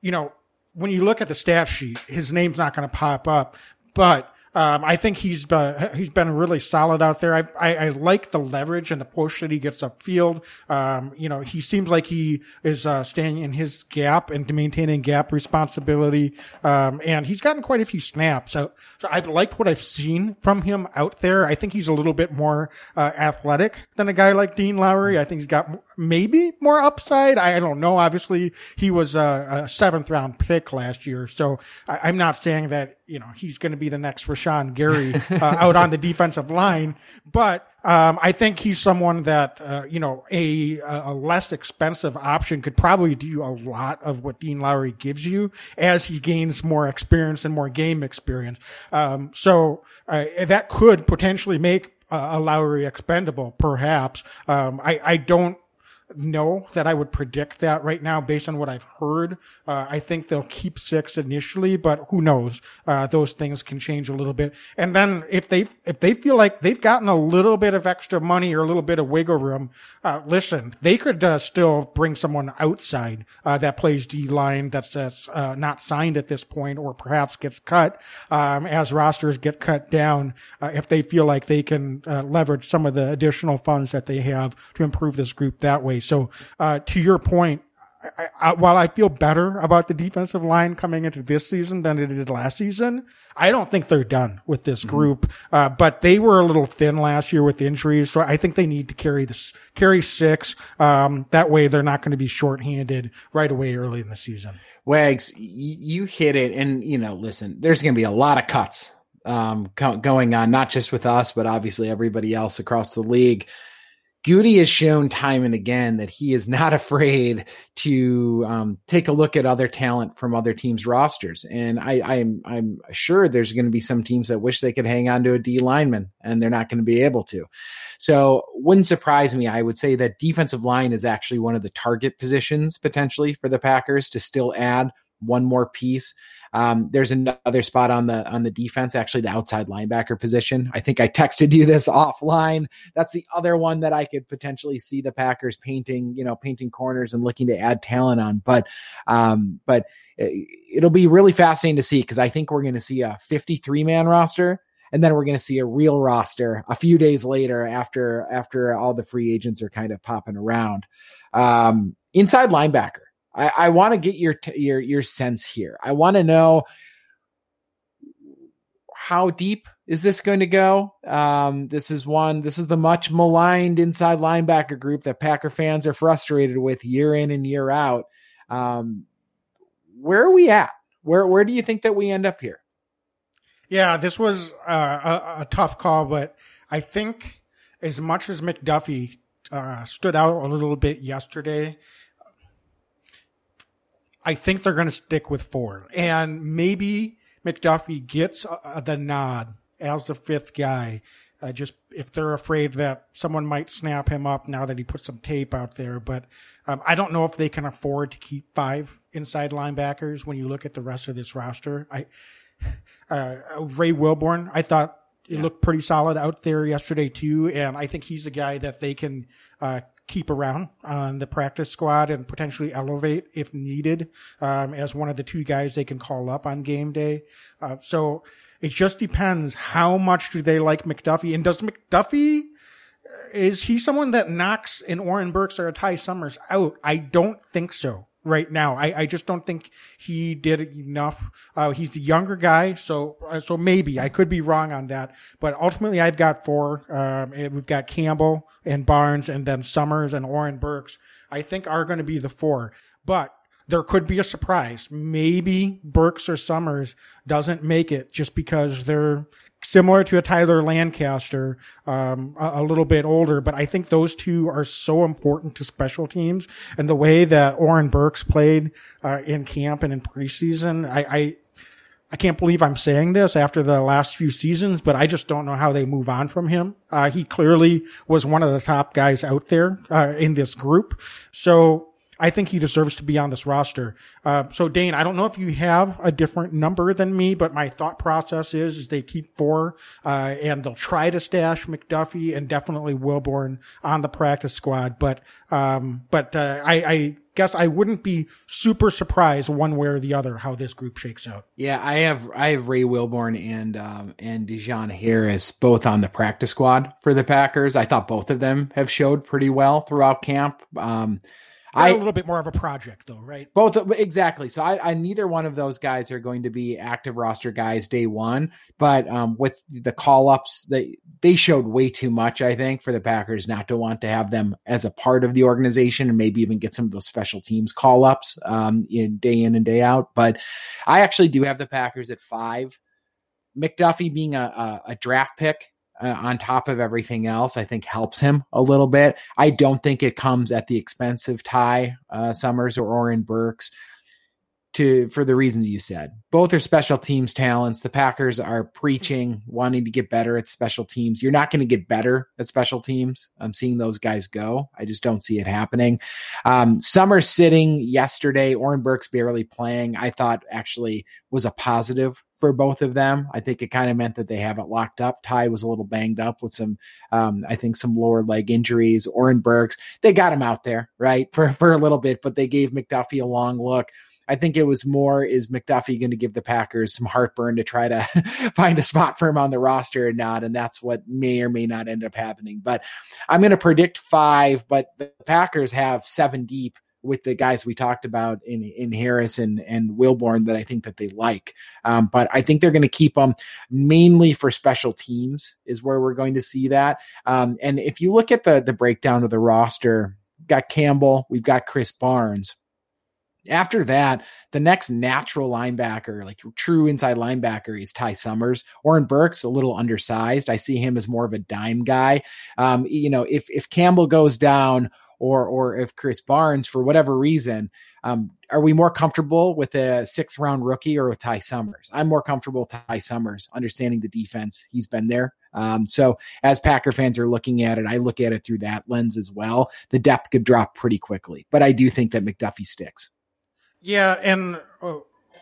you know, when you look at the stat sheet, his name's not going to pop up, but um, I think he's uh, he's been really solid out there. I, I, I like the leverage and the push that he gets upfield. Um, you know, he seems like he is uh, staying in his gap and maintaining gap responsibility. Um, and he's gotten quite a few snaps. So, so I've liked what I've seen from him out there. I think he's a little bit more uh, athletic than a guy like Dean Lowry. I think he's got maybe more upside. I don't know. Obviously, he was a, a seventh round pick last year, so I, am not saying that you know he's going to be the next Rashan Gary uh, out on the defensive line, but um, I think he's someone that uh, you know a a less expensive option could probably do a lot of what Dean Lowry gives you as he gains more experience and more game experience. Um, so uh, that could potentially make a Lowry expendable, perhaps. Um, I, I don't know that I would predict that right now based on what I've heard. Uh, I think they'll keep six initially, but who knows? Uh, those things can change a little bit. And then if they, if they feel like they've gotten a little bit of extra money or a little bit of wiggle room, uh, listen, they could uh, still bring someone outside, uh, that plays D line that's, that's, uh, not signed at this point or perhaps gets cut, um, as rosters get cut down, if they feel like they can, leverage some of the additional funds that they have to improve this group that way. So, uh, to your point, I, I, while I feel better about the defensive line coming into this season than it did last season, I don't think they're done with this mm-hmm. group. Uh, but they were a little thin last year with injuries, so I think they need to carry this carry six. Um, that way they're not going to be shorthanded right away early in the season. Wags, you hit it, and you know, listen, there's going to be a lot of cuts um, going on, not just with us, but obviously everybody else across the league. Goody has shown time and again that he is not afraid to um, take a look at other talent from other teams' rosters, and I, I'm I'm sure there's going to be some teams that wish they could hang on to a D lineman, and they're not going to be able to. So, wouldn't surprise me. I would say that defensive line is actually one of the target positions potentially for the Packers to still add one more piece. Um, there's another spot on the on the defense, actually the outside linebacker position. I think I texted you this offline. That's the other one that I could potentially see the Packers painting, you know, painting corners and looking to add talent on. But um, but it'll be really fascinating to see because I think we're going to see a 53 man roster and then we're going to see a real roster a few days later after after all the free agents are kind of popping around. Um, inside linebacker, I, I want to get your your your sense here. I want to know how deep is this going to go? Um, this is one. This is the much maligned inside linebacker group that Packer fans are frustrated with year in and year out. Um, where are we at? Where where do you think that we end up here? Yeah, this was uh, a, a, tough call, but I think as much as McDuffie uh, stood out a little bit yesterday, I think they're going to stick with four, and maybe McDuffie gets uh, the nod as the fifth guy. Uh, just if they're afraid that someone might snap him up now that he put some tape out there. But um, I don't know if they can afford to keep five inside linebackers when you look at the rest of this roster. I uh, Ray Wilborn, I thought it yeah. looked pretty solid out there yesterday too, and I think he's a guy that they can uh, keep around on the practice squad and potentially elevate if needed um, as one of the two guys they can call up on game day. Uh, so it just depends how much do they like McDuffie, and does McDuffie is he someone that knocks an Oren Burks or a Ty Summers out? I don't think so right now. I, I just don't think he did enough. Uh, he's the younger guy, so uh, so maybe I could be wrong on that. But ultimately, I've got four. Um, we've got Campbell and Barnes, and then Summers and Oren Burks. I think are going to be the four. But there could be a surprise. Maybe Burks or Summers doesn't make it just because they're similar to a Tyler Lancaster, um, a, a, little bit older, but I think those two are so important to special teams and the way that Oren Burks played, uh, in camp and in preseason. I, I, I can't believe I'm saying this after the last few seasons, but I just don't know how they move on from him. Uh, he clearly was one of the top guys out there, uh, in this group. So, I think he deserves to be on this roster. Uh, so Dane, I don't know if you have a different number than me, but my thought process is, is they keep four, uh, and they'll try to stash McDuffie and definitely Wilborn on the practice squad. But, um, but, uh, I, I guess I wouldn't be super surprised one way or the other how this group shakes out. Yeah, I have I have Ray Wilborn and um, and Dejon Harris both on the practice squad for the Packers. I thought both of them have showed pretty well throughout camp. Um, I, a little bit more of a project though, right? Both exactly. So I, I, neither one of those guys are going to be active roster guys day one, but um, with the call ups, they they showed way too much. I think for the Packers not to want to have them as a part of the organization and maybe even get some of those special teams call ups um, in day in and day out. But I actually do have the Packers at five. McDuffie being a, a, a draft pick uh, on top of everything else, I think helps him a little bit. I don't think it comes at the expense of Ty uh, Summers or Oren Burks to for the reasons you said. Both are special teams talents. The Packers are preaching wanting to get better at special teams. You're not going to get better at special teams. I'm seeing those guys go. I just don't see it happening. Um, Summer sitting yesterday, Oren Burks barely playing. I thought actually was a positive for both of them. I think it kind of meant that they have it locked up. Ty was a little banged up with some, um, I think some lower leg injuries. Oren Burks, they got him out there, right, for, for a little bit, but they gave McDuffie a long look. I think it was more is McDuffie going to give the Packers some heartburn to try to find a spot for him on the roster or not, and that's what may or may not end up happening. But I'm going to predict five, but the Packers have seven deep with the guys we talked about in in Harris and and Wilborn that I think that they like. Um, but I think they're going to keep them mainly for special teams is where we're going to see that. Um, and if you look at the the breakdown of the roster, got Campbell, we've got Krys Barnes. After that, the next natural linebacker, like true inside linebacker, is Ty Summers. Oren Burks a little undersized. I see him as more of a dime guy. Um, you know, if if Campbell goes down, or or if Krys Barnes, for whatever reason, um, are we more comfortable with a sixth round rookie or with Ty Summers? I'm more comfortable with Ty Summers, understanding the defense. He's been there. Um, so as Packer fans are looking at it, I look at it through that lens as well. The depth could drop pretty quickly, but I do think that McDuffie sticks. Yeah, and uh,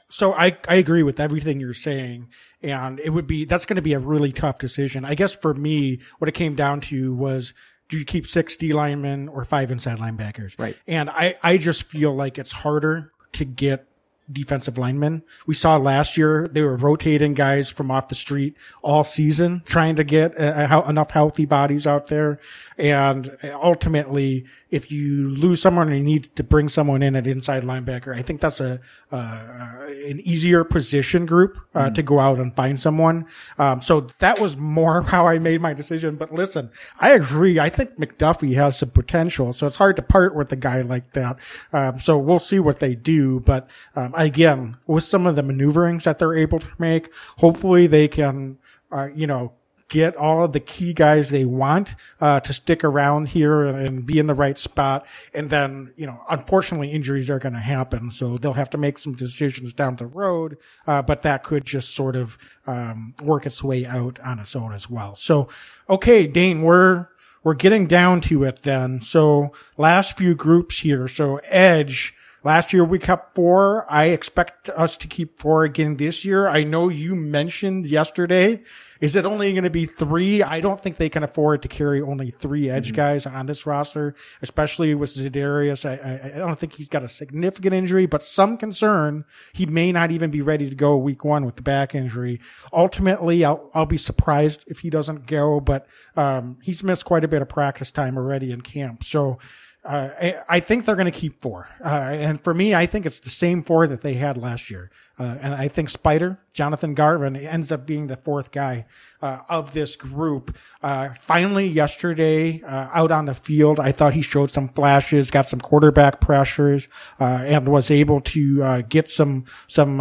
so I I agree with everything you're saying, and it would be that's going to be a really tough decision. I guess for me, what it came down to was do you keep six D linemen or five inside linebackers? Right. And I I just feel like it's harder to get defensive linemen. We saw last year they were rotating guys from off the street all season, trying to get uh, enough healthy bodies out there. And ultimately, if you lose someone and you need to bring someone in at inside linebacker, I think that's a uh, an easier position group uh, mm. to go out and find someone. Um, so that was more how I made my decision. But listen, I agree. I think McDuffie has some potential, so it's hard to part with a guy like that. Um, so we'll see what they do. But um, again, with some of the maneuverings that they're able to make, hopefully they can, uh, you know, get all of the key guys they want uh, to stick around here and be in the right spot. And then, you know, unfortunately, injuries are going to happen, so they'll have to make some decisions down the road. Uh, but that could just sort of um, work its way out on its own as well. So, okay, Dane, we're we're getting down to it then. So, last few groups here. So, Edge. Last year we kept four. I expect us to keep four again this year. I know you mentioned yesterday is it only going to be three? I don't think they can afford to carry only three edge mm-hmm. guys on this roster, especially with Za'Darius. I, I, I, don't think he's got a significant injury, but some concern he may not even be ready to go week one with the back injury. Ultimately, I'll, I'll be surprised if he doesn't go, but, um, he's missed quite a bit of practice time already in camp. So, uh, I, think they're going to keep four. Uh, and for me, I think it's the same four that they had last year. Uh, and I think Spider, Jonathan Garvin, ends up being the fourth guy uh, of this group. Uh, finally, yesterday, uh, out on the field, I thought he showed some flashes, got some quarterback pressures, and was able to get some some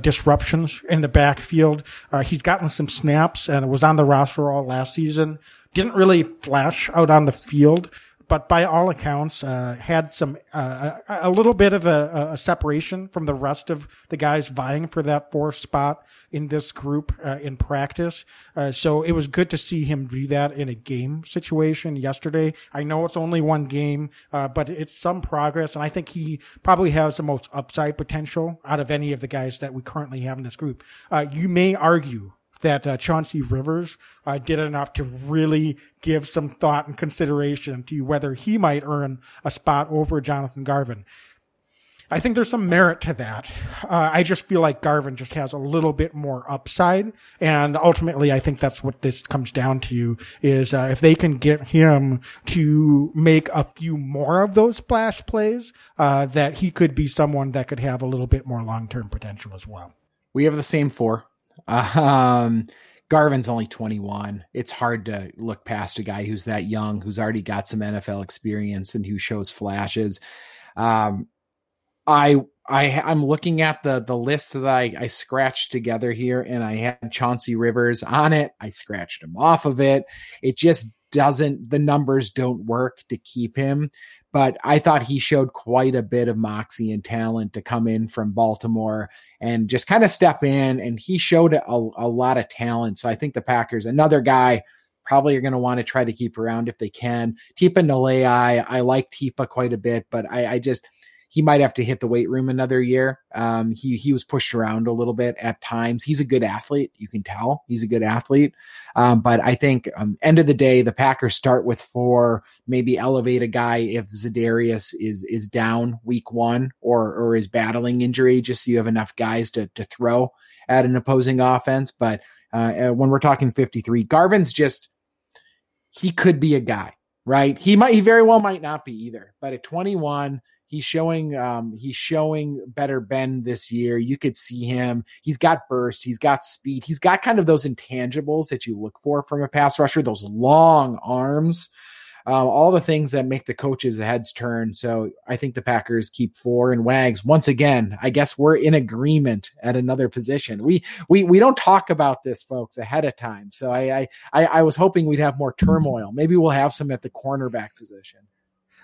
disruptions in the backfield. he's gotten some snaps and was on the roster all last season. Didn't really flash out on the field but by all accounts, uh, had some uh, a, little bit of a, a, separation from the rest of the guys vying for that fourth spot in this group uh, in practice. Uh, so it was good to see him do that in a game situation yesterday. I know it's only one game, uh, but it's some progress, and I think he probably has the most upside potential out of any of the guys that we currently have in this group. Uh, you may argue that uh, Chauncey Rivers uh, did enough to really give some thought and consideration to whether he might earn a spot over Jonathan Garvin. I think there's some merit to that. Uh, I just feel like Garvin just has a little bit more upside, and ultimately, I think that's what this comes down to: is uh, if they can get him to make a few more of those splash plays, uh, that he could be someone that could have a little bit more long-term potential as well. We have the same four. Um, Garvin's only 21. It's hard to look past a guy who's that young, who's already got some NFL experience and who shows flashes. Um, I I I'm looking at the the list that I, I scratched together here, and I had Chauncey Rivers on it. I scratched him off of it. It just doesn't. The numbers don't work to keep him but I thought he showed quite a bit of moxie and talent to come in from Baltimore and just kind of step in. And he showed a, a lot of talent. So I think the Packers, another guy, probably are going to want to try to keep around if they can. Tipa Galeai, I like Tipa quite a bit, but I, I just he might have to hit the weight room another year. Um, he he was pushed around a little bit at times. He's a good athlete, you can tell he's a good athlete. Um, but I think um, end of the day, the Packers start with four, maybe elevate a guy if Za'Darius is is down week one or or is battling injury, just so you have enough guys to to throw at an opposing offense. But uh, when we're talking 53, Garvin's just he could be a guy, right? He might he very well might not be either. But at 21 He's showing um, he's showing better bend this year. You could see him. He's got burst. He's got speed. He's got kind of those intangibles that you look for from a pass rusher. Those long arms, um, all the things that make the coaches' heads turn. So I think the Packers keep four and Wags once again. I guess we're in agreement at another position. We we we don't talk about this, folks, ahead of time. So I I I was hoping we'd have more turmoil. Maybe we'll have some at the cornerback position.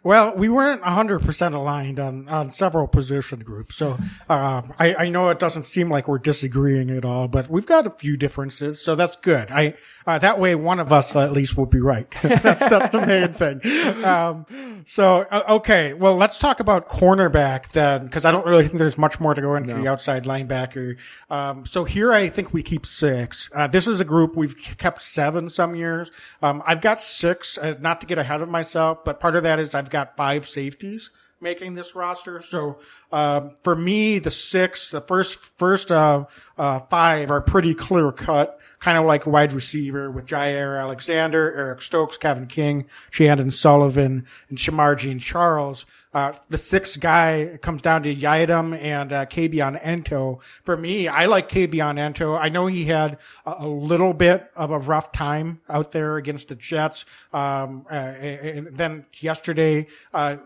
Well, we weren't 100% aligned on, on several position groups. So uh, I, I know it doesn't seem like we're disagreeing at all, but we've got a few differences. So that's good. I uh, That way, one of us at least will be right. that's, that's, the main thing. Um, so, uh, okay. Well, let's talk about cornerback then, because I don't really think there's much more to go into no. the outside linebacker. Um, so here I think we keep six. Uh, this is a group we've kept seven some years. Um, I've got six, uh, not to get ahead of myself, but part of that is I've got five safeties making this roster. So uh, for me, the six, the first first uh, uh, five are pretty clear cut, kind of like wide receiver with Jaire Alexander, Eric Stokes, Kevin King, Chandon Sullivan, and Shemar Jean Charles. Uh, the sixth guy comes down to Yiadom and uh, Kabion Ento. For me, I like Kabion Ento. I know he had a, a, little bit of a rough time out there against the Jets. Um, uh, and then yesterday, uh,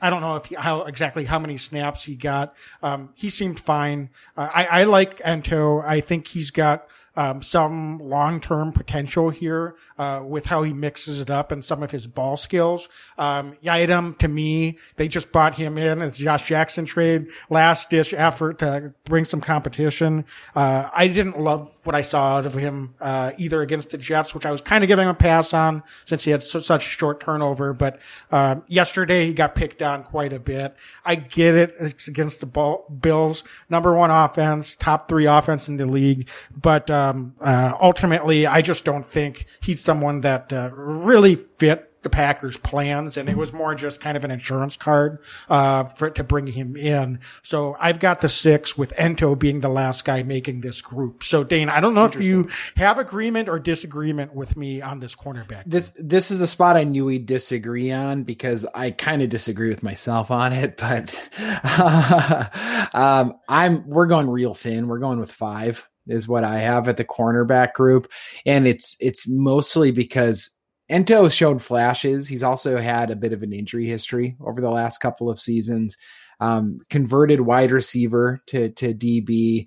I don't know if he, how exactly how many snaps he got. Um, he seemed fine. Uh, I, I like Ento. I think he's got um, some long-term potential here uh, with how he mixes it up and some of his ball skills. Um, to me, they just brought him in as Josh Jackson trade, last ditch effort to bring some competition. Uh, I didn't love what I saw out of him uh, either against the Jets, which I was kind of giving him a pass on since he had so, such short turnover. But uh, yesterday he got picked on quite a bit. I get it; it's against the ball, Bills, number one offense, top three offense in the league, but. Um, uh, ultimately, I just don't think he's someone that uh, really fit the Packers' plans, and it was more just kind of an insurance card uh, for to bring him in. So I've got the six with Ento being the last guy making this group. So Dane, I don't know if you have agreement or disagreement with me on this cornerback. This this is a spot I knew we'd disagree on because I kind of disagree with myself on it, but um, I'm we're going real thin. We're going with five is what I have at the cornerback group. And it's it's mostly because Ento showed flashes. He's also had a bit of an injury history over the last couple of seasons. Um, converted wide receiver to to DB.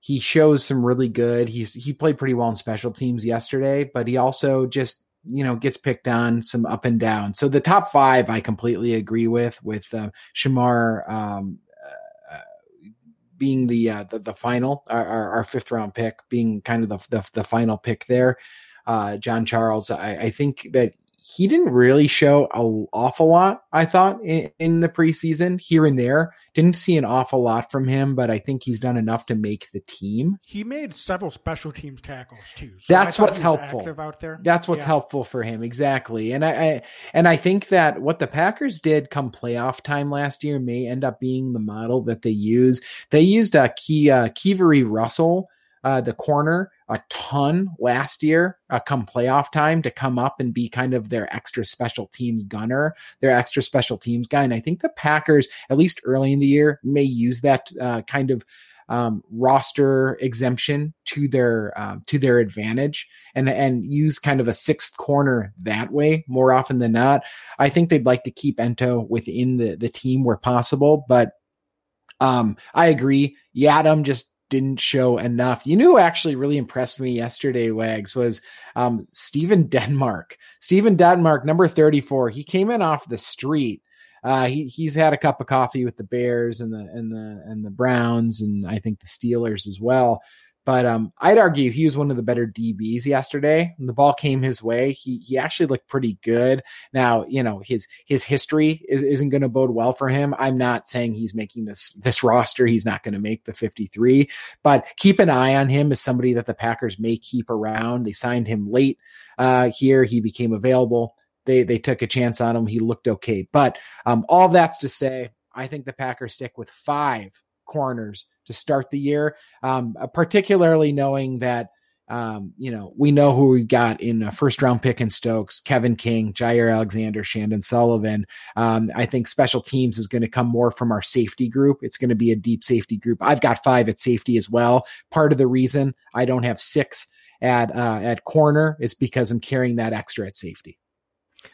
He shows some really good. He's he played pretty well in special teams yesterday, but he also just you know gets picked on some up and down. So the top five I completely agree with with uh, Shemar um, being the uh, the, the final, our, our, fifth round pick, being kind of the the, the final pick there. Uh, Jean Charles, I, I, think that he didn't really show an awful lot, I thought, in, in, the preseason here and there. Didn't see an awful lot from him, but I think he's done enough to make the team. He made several special teams tackles too. So That's what's helpful. Out there. That's what's yeah. helpful for him, exactly. And I, I, and I think that what the Packers did come playoff time last year may end up being the model that they use. They used a key uh, KeiVarae Russell uh, the corner a ton last year, uh, come playoff time, to come up and be kind of their extra special teams gunner, their extra special teams guy. And I think the Packers, at least early in the year, may use that uh, kind of um, roster exemption to their um, to their advantage and and use kind of a sixth corner that way more often than not. I think they'd like to keep Ento within the the team where possible, but um, I agree. Yiadom just didn't show enough. You knew actually really impressed me yesterday, Wags, was um, Stephen Denmark. Stephen Denmark, number 34, he came in off the street. Uh, he he's had a cup of coffee with the Bears and the and the and the Browns and I think the Steelers as well. But um, I'd argue he was one of the better DBs yesterday. When the ball came his way, he he actually looked pretty good. Now, you know, his his history is, isn't going to bode well for him. I'm not saying he's making this this roster. He's not going to make the 53, but keep an eye on him as somebody that the Packers may keep around. They signed him late uh, here. He became available. They they took a chance on him. He looked okay. But um, all that's to say, I think the Packers stick with five corners to start the year, um, uh, particularly knowing that. Um, you know, we know who we got in a first round pick in Stokes, Kevin King, Jaire Alexander, Chandon Sullivan. Um, I think special teams is going to come more from our safety group. It's going to be a deep safety group. I've got five at safety as well. Part of the reason I don't have six at uh, at corner is because I'm carrying that extra at safety.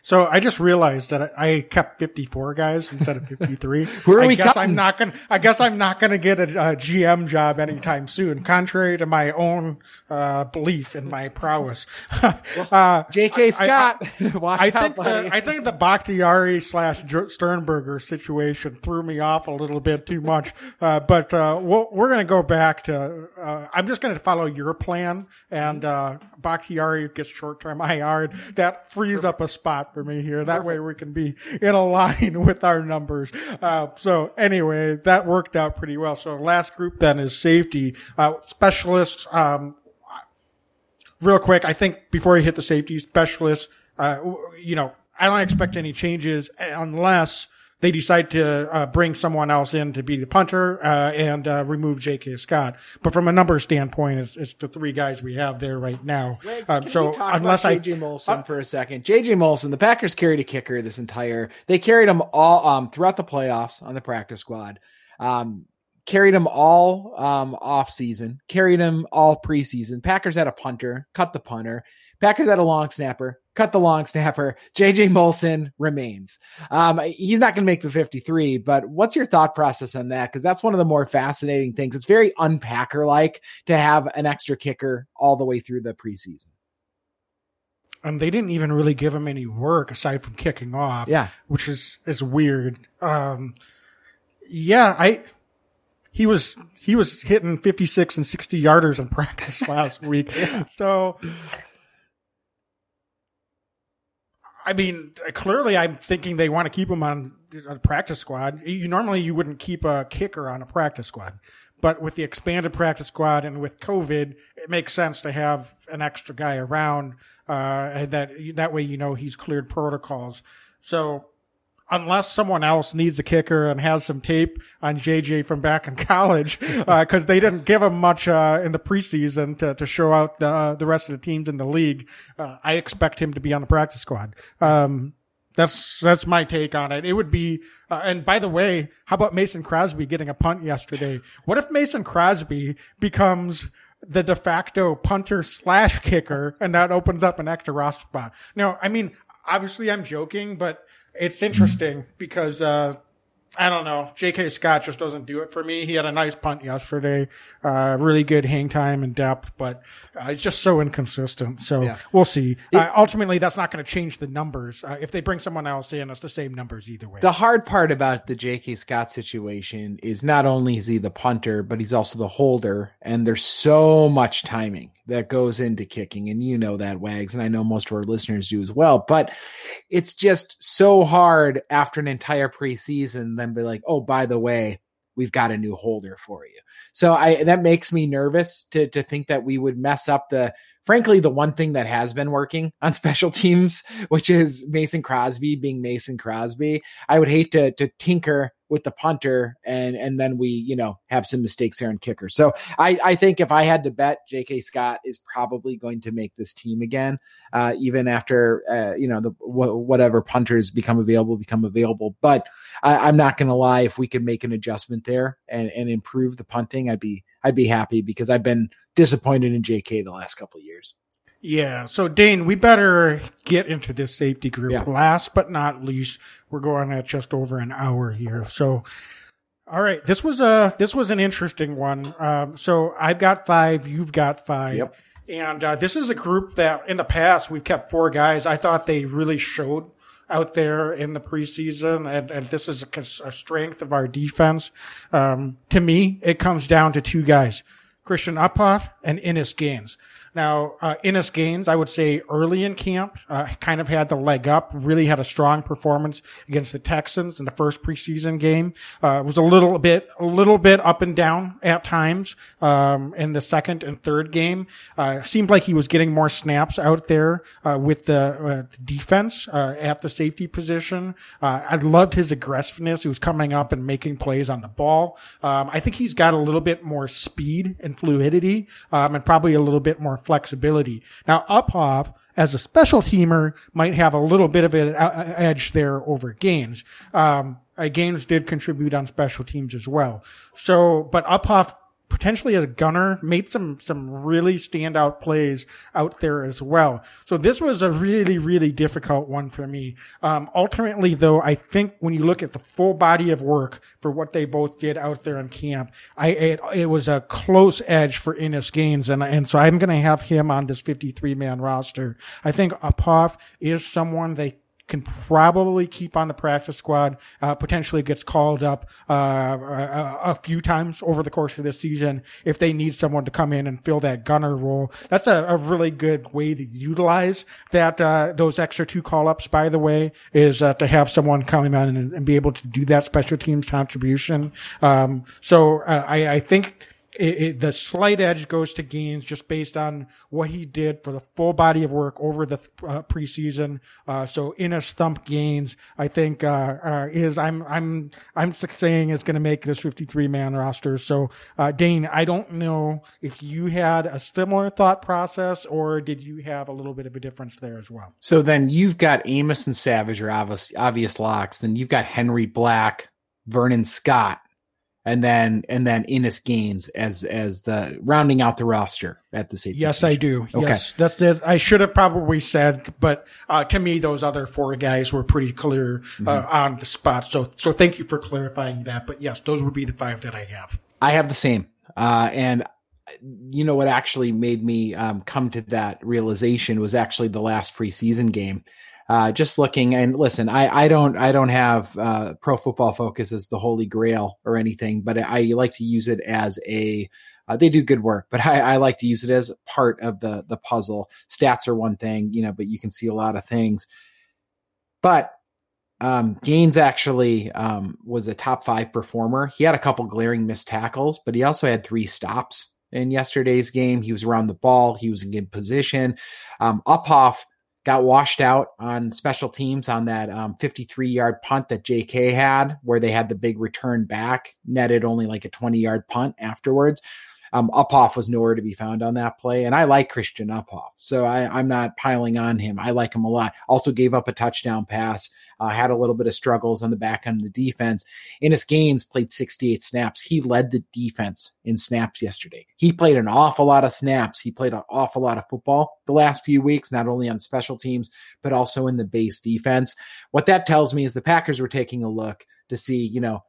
So I just realized that I kept 54 guys instead of 53. Where are I we guess I'm not gonna. I guess I'm not gonna get a, a GM job anytime soon, contrary to my own uh, belief in my prowess. uh, J.K. Scott, I, I, I think the, I think the Bakhtiari slash Sternberger situation threw me off a little bit too much. Uh, but uh, we we are gonna go back to. Uh, I'm just gonna follow your plan, and uh, Bakhtiari gets short term IR. That frees up a spot for me here. That Perfect. way we can be in a line with our numbers. Uh, so anyway, that worked out pretty well. So last group then is safety, uh, specialists. Um, real quick, I think before you hit the safety specialists, uh, you know, I don't expect any changes unless they decide to uh, bring someone else in to be the punter uh, and uh, remove J.K. Scott. But from a number standpoint, it's, it's the three guys we have there right now. Um, so unless about I JJ Molson for a second, JJ Molson, the Packers carried a kicker this entire. They carried him all um, throughout the playoffs on the practice squad. Um, carried him all um, off season. Carried him all preseason. Packers had a punter, cut the punter. Packers had a long snapper, cut the long snapper. JJ Molson remains. Um, he's not going to make the 53, but what's your thought process on that? Because that's one of the more fascinating things. It's very unpacker like to have an extra kicker all the way through the preseason. and they didn't even really give him any work aside from kicking off. Yeah. which is is weird. Um, yeah, I he was he was hitting fifty six and sixty yarders in practice last week. So, I mean, clearly, I'm thinking they want to keep him on a practice squad. You normally you wouldn't keep a kicker on a practice squad. But with the expanded practice squad and with COVID, it makes sense to have an extra guy around, uh, and that that way you know he's cleared protocols. So unless someone else needs a kicker and has some tape on JJ from back in college, because they didn't give him much uh, in the preseason to, to show out the the rest of the teams in the league, uh, I expect him to be on the practice squad. Um, that's that's my take on it. It would be, uh, and by the way, how about Mason Crosby getting a punt yesterday? What if Mason Crosby becomes the de facto punter slash kicker, and that opens up an extra roster spot? Now, I mean obviously I'm joking, but it's interesting because uh, I don't know. J.K. Scott just doesn't do it for me. He had a nice punt yesterday, uh, really good hang time and depth, but uh, it's just so inconsistent. So Yeah. we'll see. uh, ultimately, that's not going to change the numbers. Uh, if they bring someone else in, it's the same numbers either way. The hard part about the J.K. Scott situation is not only is he the punter, but he's also the holder, and there's so much timing that goes into kicking, and you know that, Wags, and I know most of our listeners do as well. But it's just so hard after an entire preseason, then be like, oh, by the way, we've got a new holder for you. So I that makes me nervous to to think that we would mess up the frankly the one thing that has been working on special teams, which is Mason Crosby being Mason Crosby. I would hate to to tinker with the punter and and then we you know have some mistakes there in kicker. So I I think if I had to bet, J.K. Scott is probably going to make this team again, uh, even after uh, you know the wh- whatever punters become available become available. But I, I'm not going to lie, if we could make an adjustment there and and improve the punting, I'd be I'd be happy because I've been disappointed in J.K. the last couple of years. Yeah. So Dane, we better get into this safety group. Yeah. Last but not least, we're going at just over an hour here. So, all right, this was a this was an interesting one. Um, so I've got five, you've got five. Yep. And uh, this is a group that in the past we've kept four guys. I thought they really showed out there in the preseason, and, and this is a, a strength of our defense. Um, to me, it comes down to two guys. Christian Uphoff and Innis Gaines. Now, uh, Innis Gaines, I would say early in camp, uh, kind of had the leg up, really had a strong performance against the Texans in the first preseason game. Uh, was a little bit, a little bit up and down at times, um, in the second and third game. Uh, seemed like he was getting more snaps out there, uh, with the, uh, defense, uh, at the safety position. Uh, I loved his aggressiveness. He was coming up and making plays on the ball. Um, I think he's got a little bit more speed and fluidity, um, and probably a little bit more flexibility. Now, Uphoff, as a special teamer, might have a little bit of an edge there over Gaines. Um, uh, Gaines did contribute on special teams as well. So, but Uphoff potentially as a gunner made some some really standout plays out there as well. So this was a really really difficult one for me. Um, ultimately, though, I think when you look at the full body of work for what they both did out there in camp, I it, it was a close edge for Innis Gaines, and and so I'm going to have him on this 53 man roster. I think Uphoff is someone they can probably keep on the practice squad. Uh, potentially gets called up uh, a, a few times over the course of this season if they need someone to come in and fill that gunner role. That's a, a really good way to utilize that uh, those extra two call ups. By the way, is uh, to have someone come in and, and be able to do that special teams contribution. Um, so uh, I, I think it, it, the slight edge goes to Gaines just based on what he did for the full body of work over the uh, preseason. Uh, so in a thump Gaines, I think uh, uh, is I'm I'm I'm saying is going to make this 53 man roster. So uh, Dane, I don't know if you had a similar thought process or did you have a little bit of a difference there as well. So then you've got Amos and Savage are obvious obvious locks. Then you've got Henry Black, Vernon Scott and then and then Innis Gaines as as the rounding out the roster at the safety. Yes, position. I do. Okay. Yes, that's it. I should have probably said, but uh, to me, those other four guys were pretty clear uh, mm-hmm. on the spot. So so thank you for clarifying that. But yes, those would be the five that I have. I have the same, uh, and you know what actually made me um, come to that realization was actually the last preseason game uh, just looking and listen, I, I don't I don't have uh, Pro Football Focus as the holy grail or anything, but I, like to use it as a uh, they do good work, but I, I, like to use it as part of the the puzzle. Stats are one thing, you know, but you can see a lot of things. But um, Gaines actually um, was a top five performer. He had a couple glaring missed tackles, but he also had three stops in yesterday's game. He was around the ball. He was in good position. Um, Uphoff got washed out on special teams on that um, 53 yard punt that JK had, where they had the big return back, netted only like a 20 yard punt afterwards. Um, Uphoff was nowhere to be found on that play. And I like Christian Uphoff. So I, am not piling on him. I like him a lot. Also gave up a touchdown pass, uh, had a little bit of struggles on the back end of the defense. Innis Gaines played 68 snaps. He led the defense in snaps yesterday. He played an awful lot of snaps. He played an awful lot of football the last few weeks, not only on special teams, but also in the base defense. What that tells me is the Packers were taking a look to see, you know,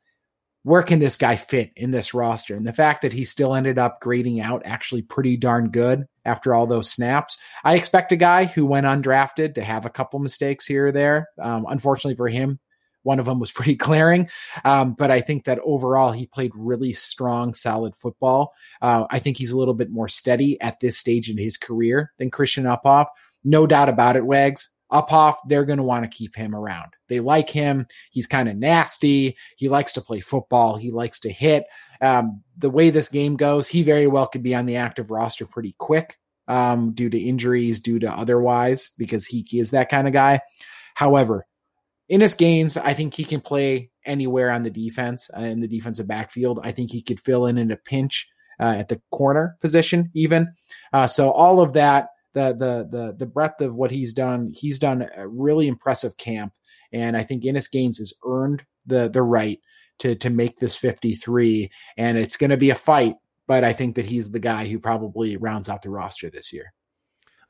where can this guy fit in this roster? And the fact that he still ended up grading out actually pretty darn good after all those snaps. I expect a guy who went undrafted to have a couple mistakes here or there. Um, unfortunately for him, one of them was pretty glaring. Um, but I think that overall he played really strong, solid football. Uh, I think he's a little bit more steady at this stage in his career than Christian Uphoff. No doubt about it, Wags. Uphoff, they're going to want to keep him around. They like him. He's kind of nasty. He likes to play football. He likes to hit. Um, the way this game goes, he very well could be on the active roster pretty quick um, due to injuries, due to otherwise, because he is that kind of guy. However, Innis Gaines, I think he can play anywhere on the defense, uh, in the defensive backfield. I think he could fill in in a pinch uh, at the corner position, even. Uh, so all of that the the the the breadth of what he's done. He's done a really impressive camp, and I think Innis Gaines has earned the the right to to make this 53. And it's going to be a fight, but I think that he's the guy who probably rounds out the roster this year.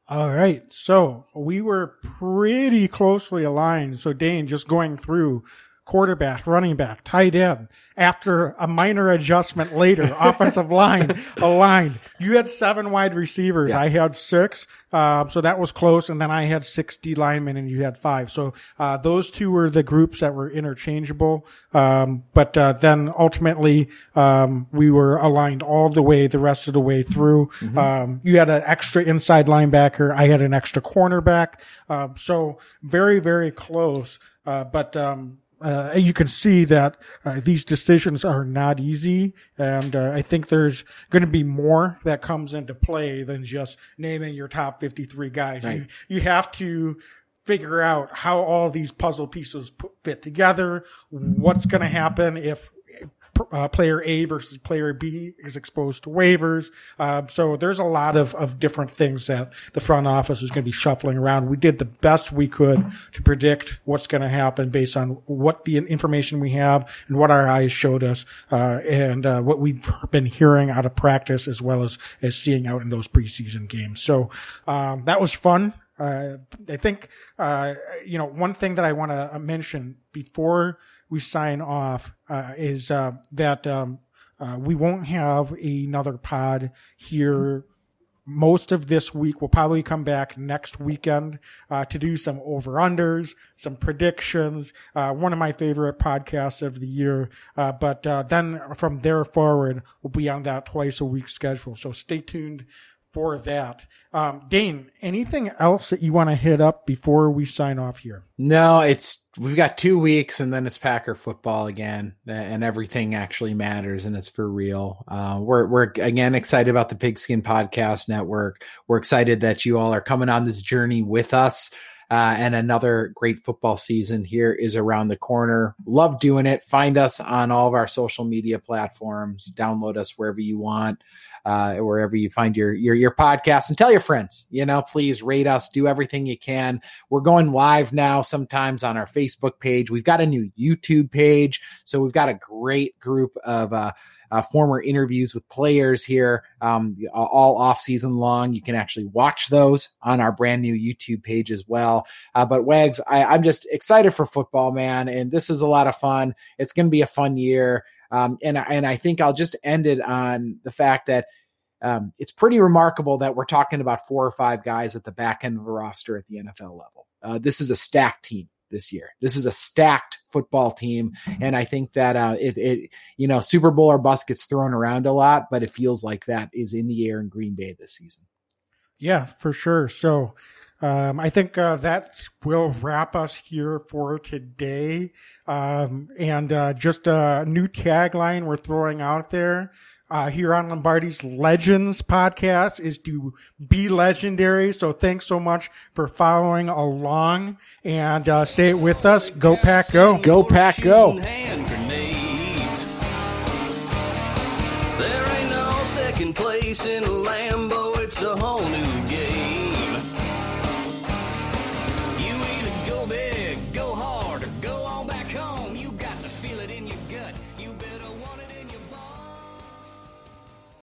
All right, so we were pretty closely aligned. So Dane, just going through quarterback, running back, tight end. After a minor adjustment later, offensive line aligned. You had seven wide receivers. Yeah. I had six. Uh, so that was close. And then I had 60 linemen and you had five. So, uh, those two were the groups that were interchangeable. Um, but, uh, then ultimately, um, we were aligned all the way, the rest of the way through. Mm-hmm. Um, you had an extra inside linebacker. I had an extra cornerback. Uh, so very, very close. Uh, but, um, uh, you can see that uh, these decisions are not easy, and uh, I think there's going to be more that comes into play than just naming your top 53 guys. Right. You, you have to figure out how all these puzzle pieces fit together, what's going to happen if uh, player A versus player B is exposed to waivers. Uh, so there's a lot of, of different things that the front office is going to be shuffling around. We did the best we could to predict what's going to happen based on what the information we have and what our eyes showed us, uh, and uh, what we've been hearing out of practice as well as, as seeing out in those preseason games. So um, that was fun. Uh, I think, uh, you know, one thing that I want to mention before we sign off uh, is uh, that um, uh, we won't have another pod here most of this week. We'll probably come back next weekend uh, to do some over unders, some predictions. Uh, one of my favorite podcasts of the year. Uh, but uh, then from there forward, we'll be on that twice a week schedule. So stay tuned for that. Um, Dane, anything else that you want to hit up before we sign off here? No, it's we've got two weeks and then it's Packer football again, and everything actually matters and it's for real. Uh, we're we're again excited about the Pigskin Podcast Network. We're excited that you all are coming on this journey with us. Uh, and another great football season here is around the corner. Love doing it. Find us on all of our social media platforms. Download us wherever you want, uh, wherever you find your, your your podcast, and tell your friends. You know, please rate us. Do everything you can. We're going live now. Sometimes on our Facebook page. We've got a new YouTube page, so we've got a great group of. Uh, uh, former interviews with players here um, all off season long. You can actually watch those on our brand new YouTube page as well. Uh, but Wags, I, I'm just excited for football, man, and this is a lot of fun. It's going to be a fun year, um, and and I think I'll just end it on the fact that. Um, it's pretty remarkable that we're talking about four or five guys at the back end of a roster at the NFL level. Uh, this is a stacked team this year. This is a stacked football team, and I think that uh, it, it, you know, Super Bowl or bust gets thrown around a lot, but it feels like that is in the air in Green Bay this season. Yeah, for sure. So. Um, I think uh, that will wrap us here for today. Um, and uh, just a new tagline we're throwing out there uh, here on Lombardi's Legends podcast is to be legendary. So thanks so much for following along and uh, stay with us. Go Pack Go. Go Pack Go.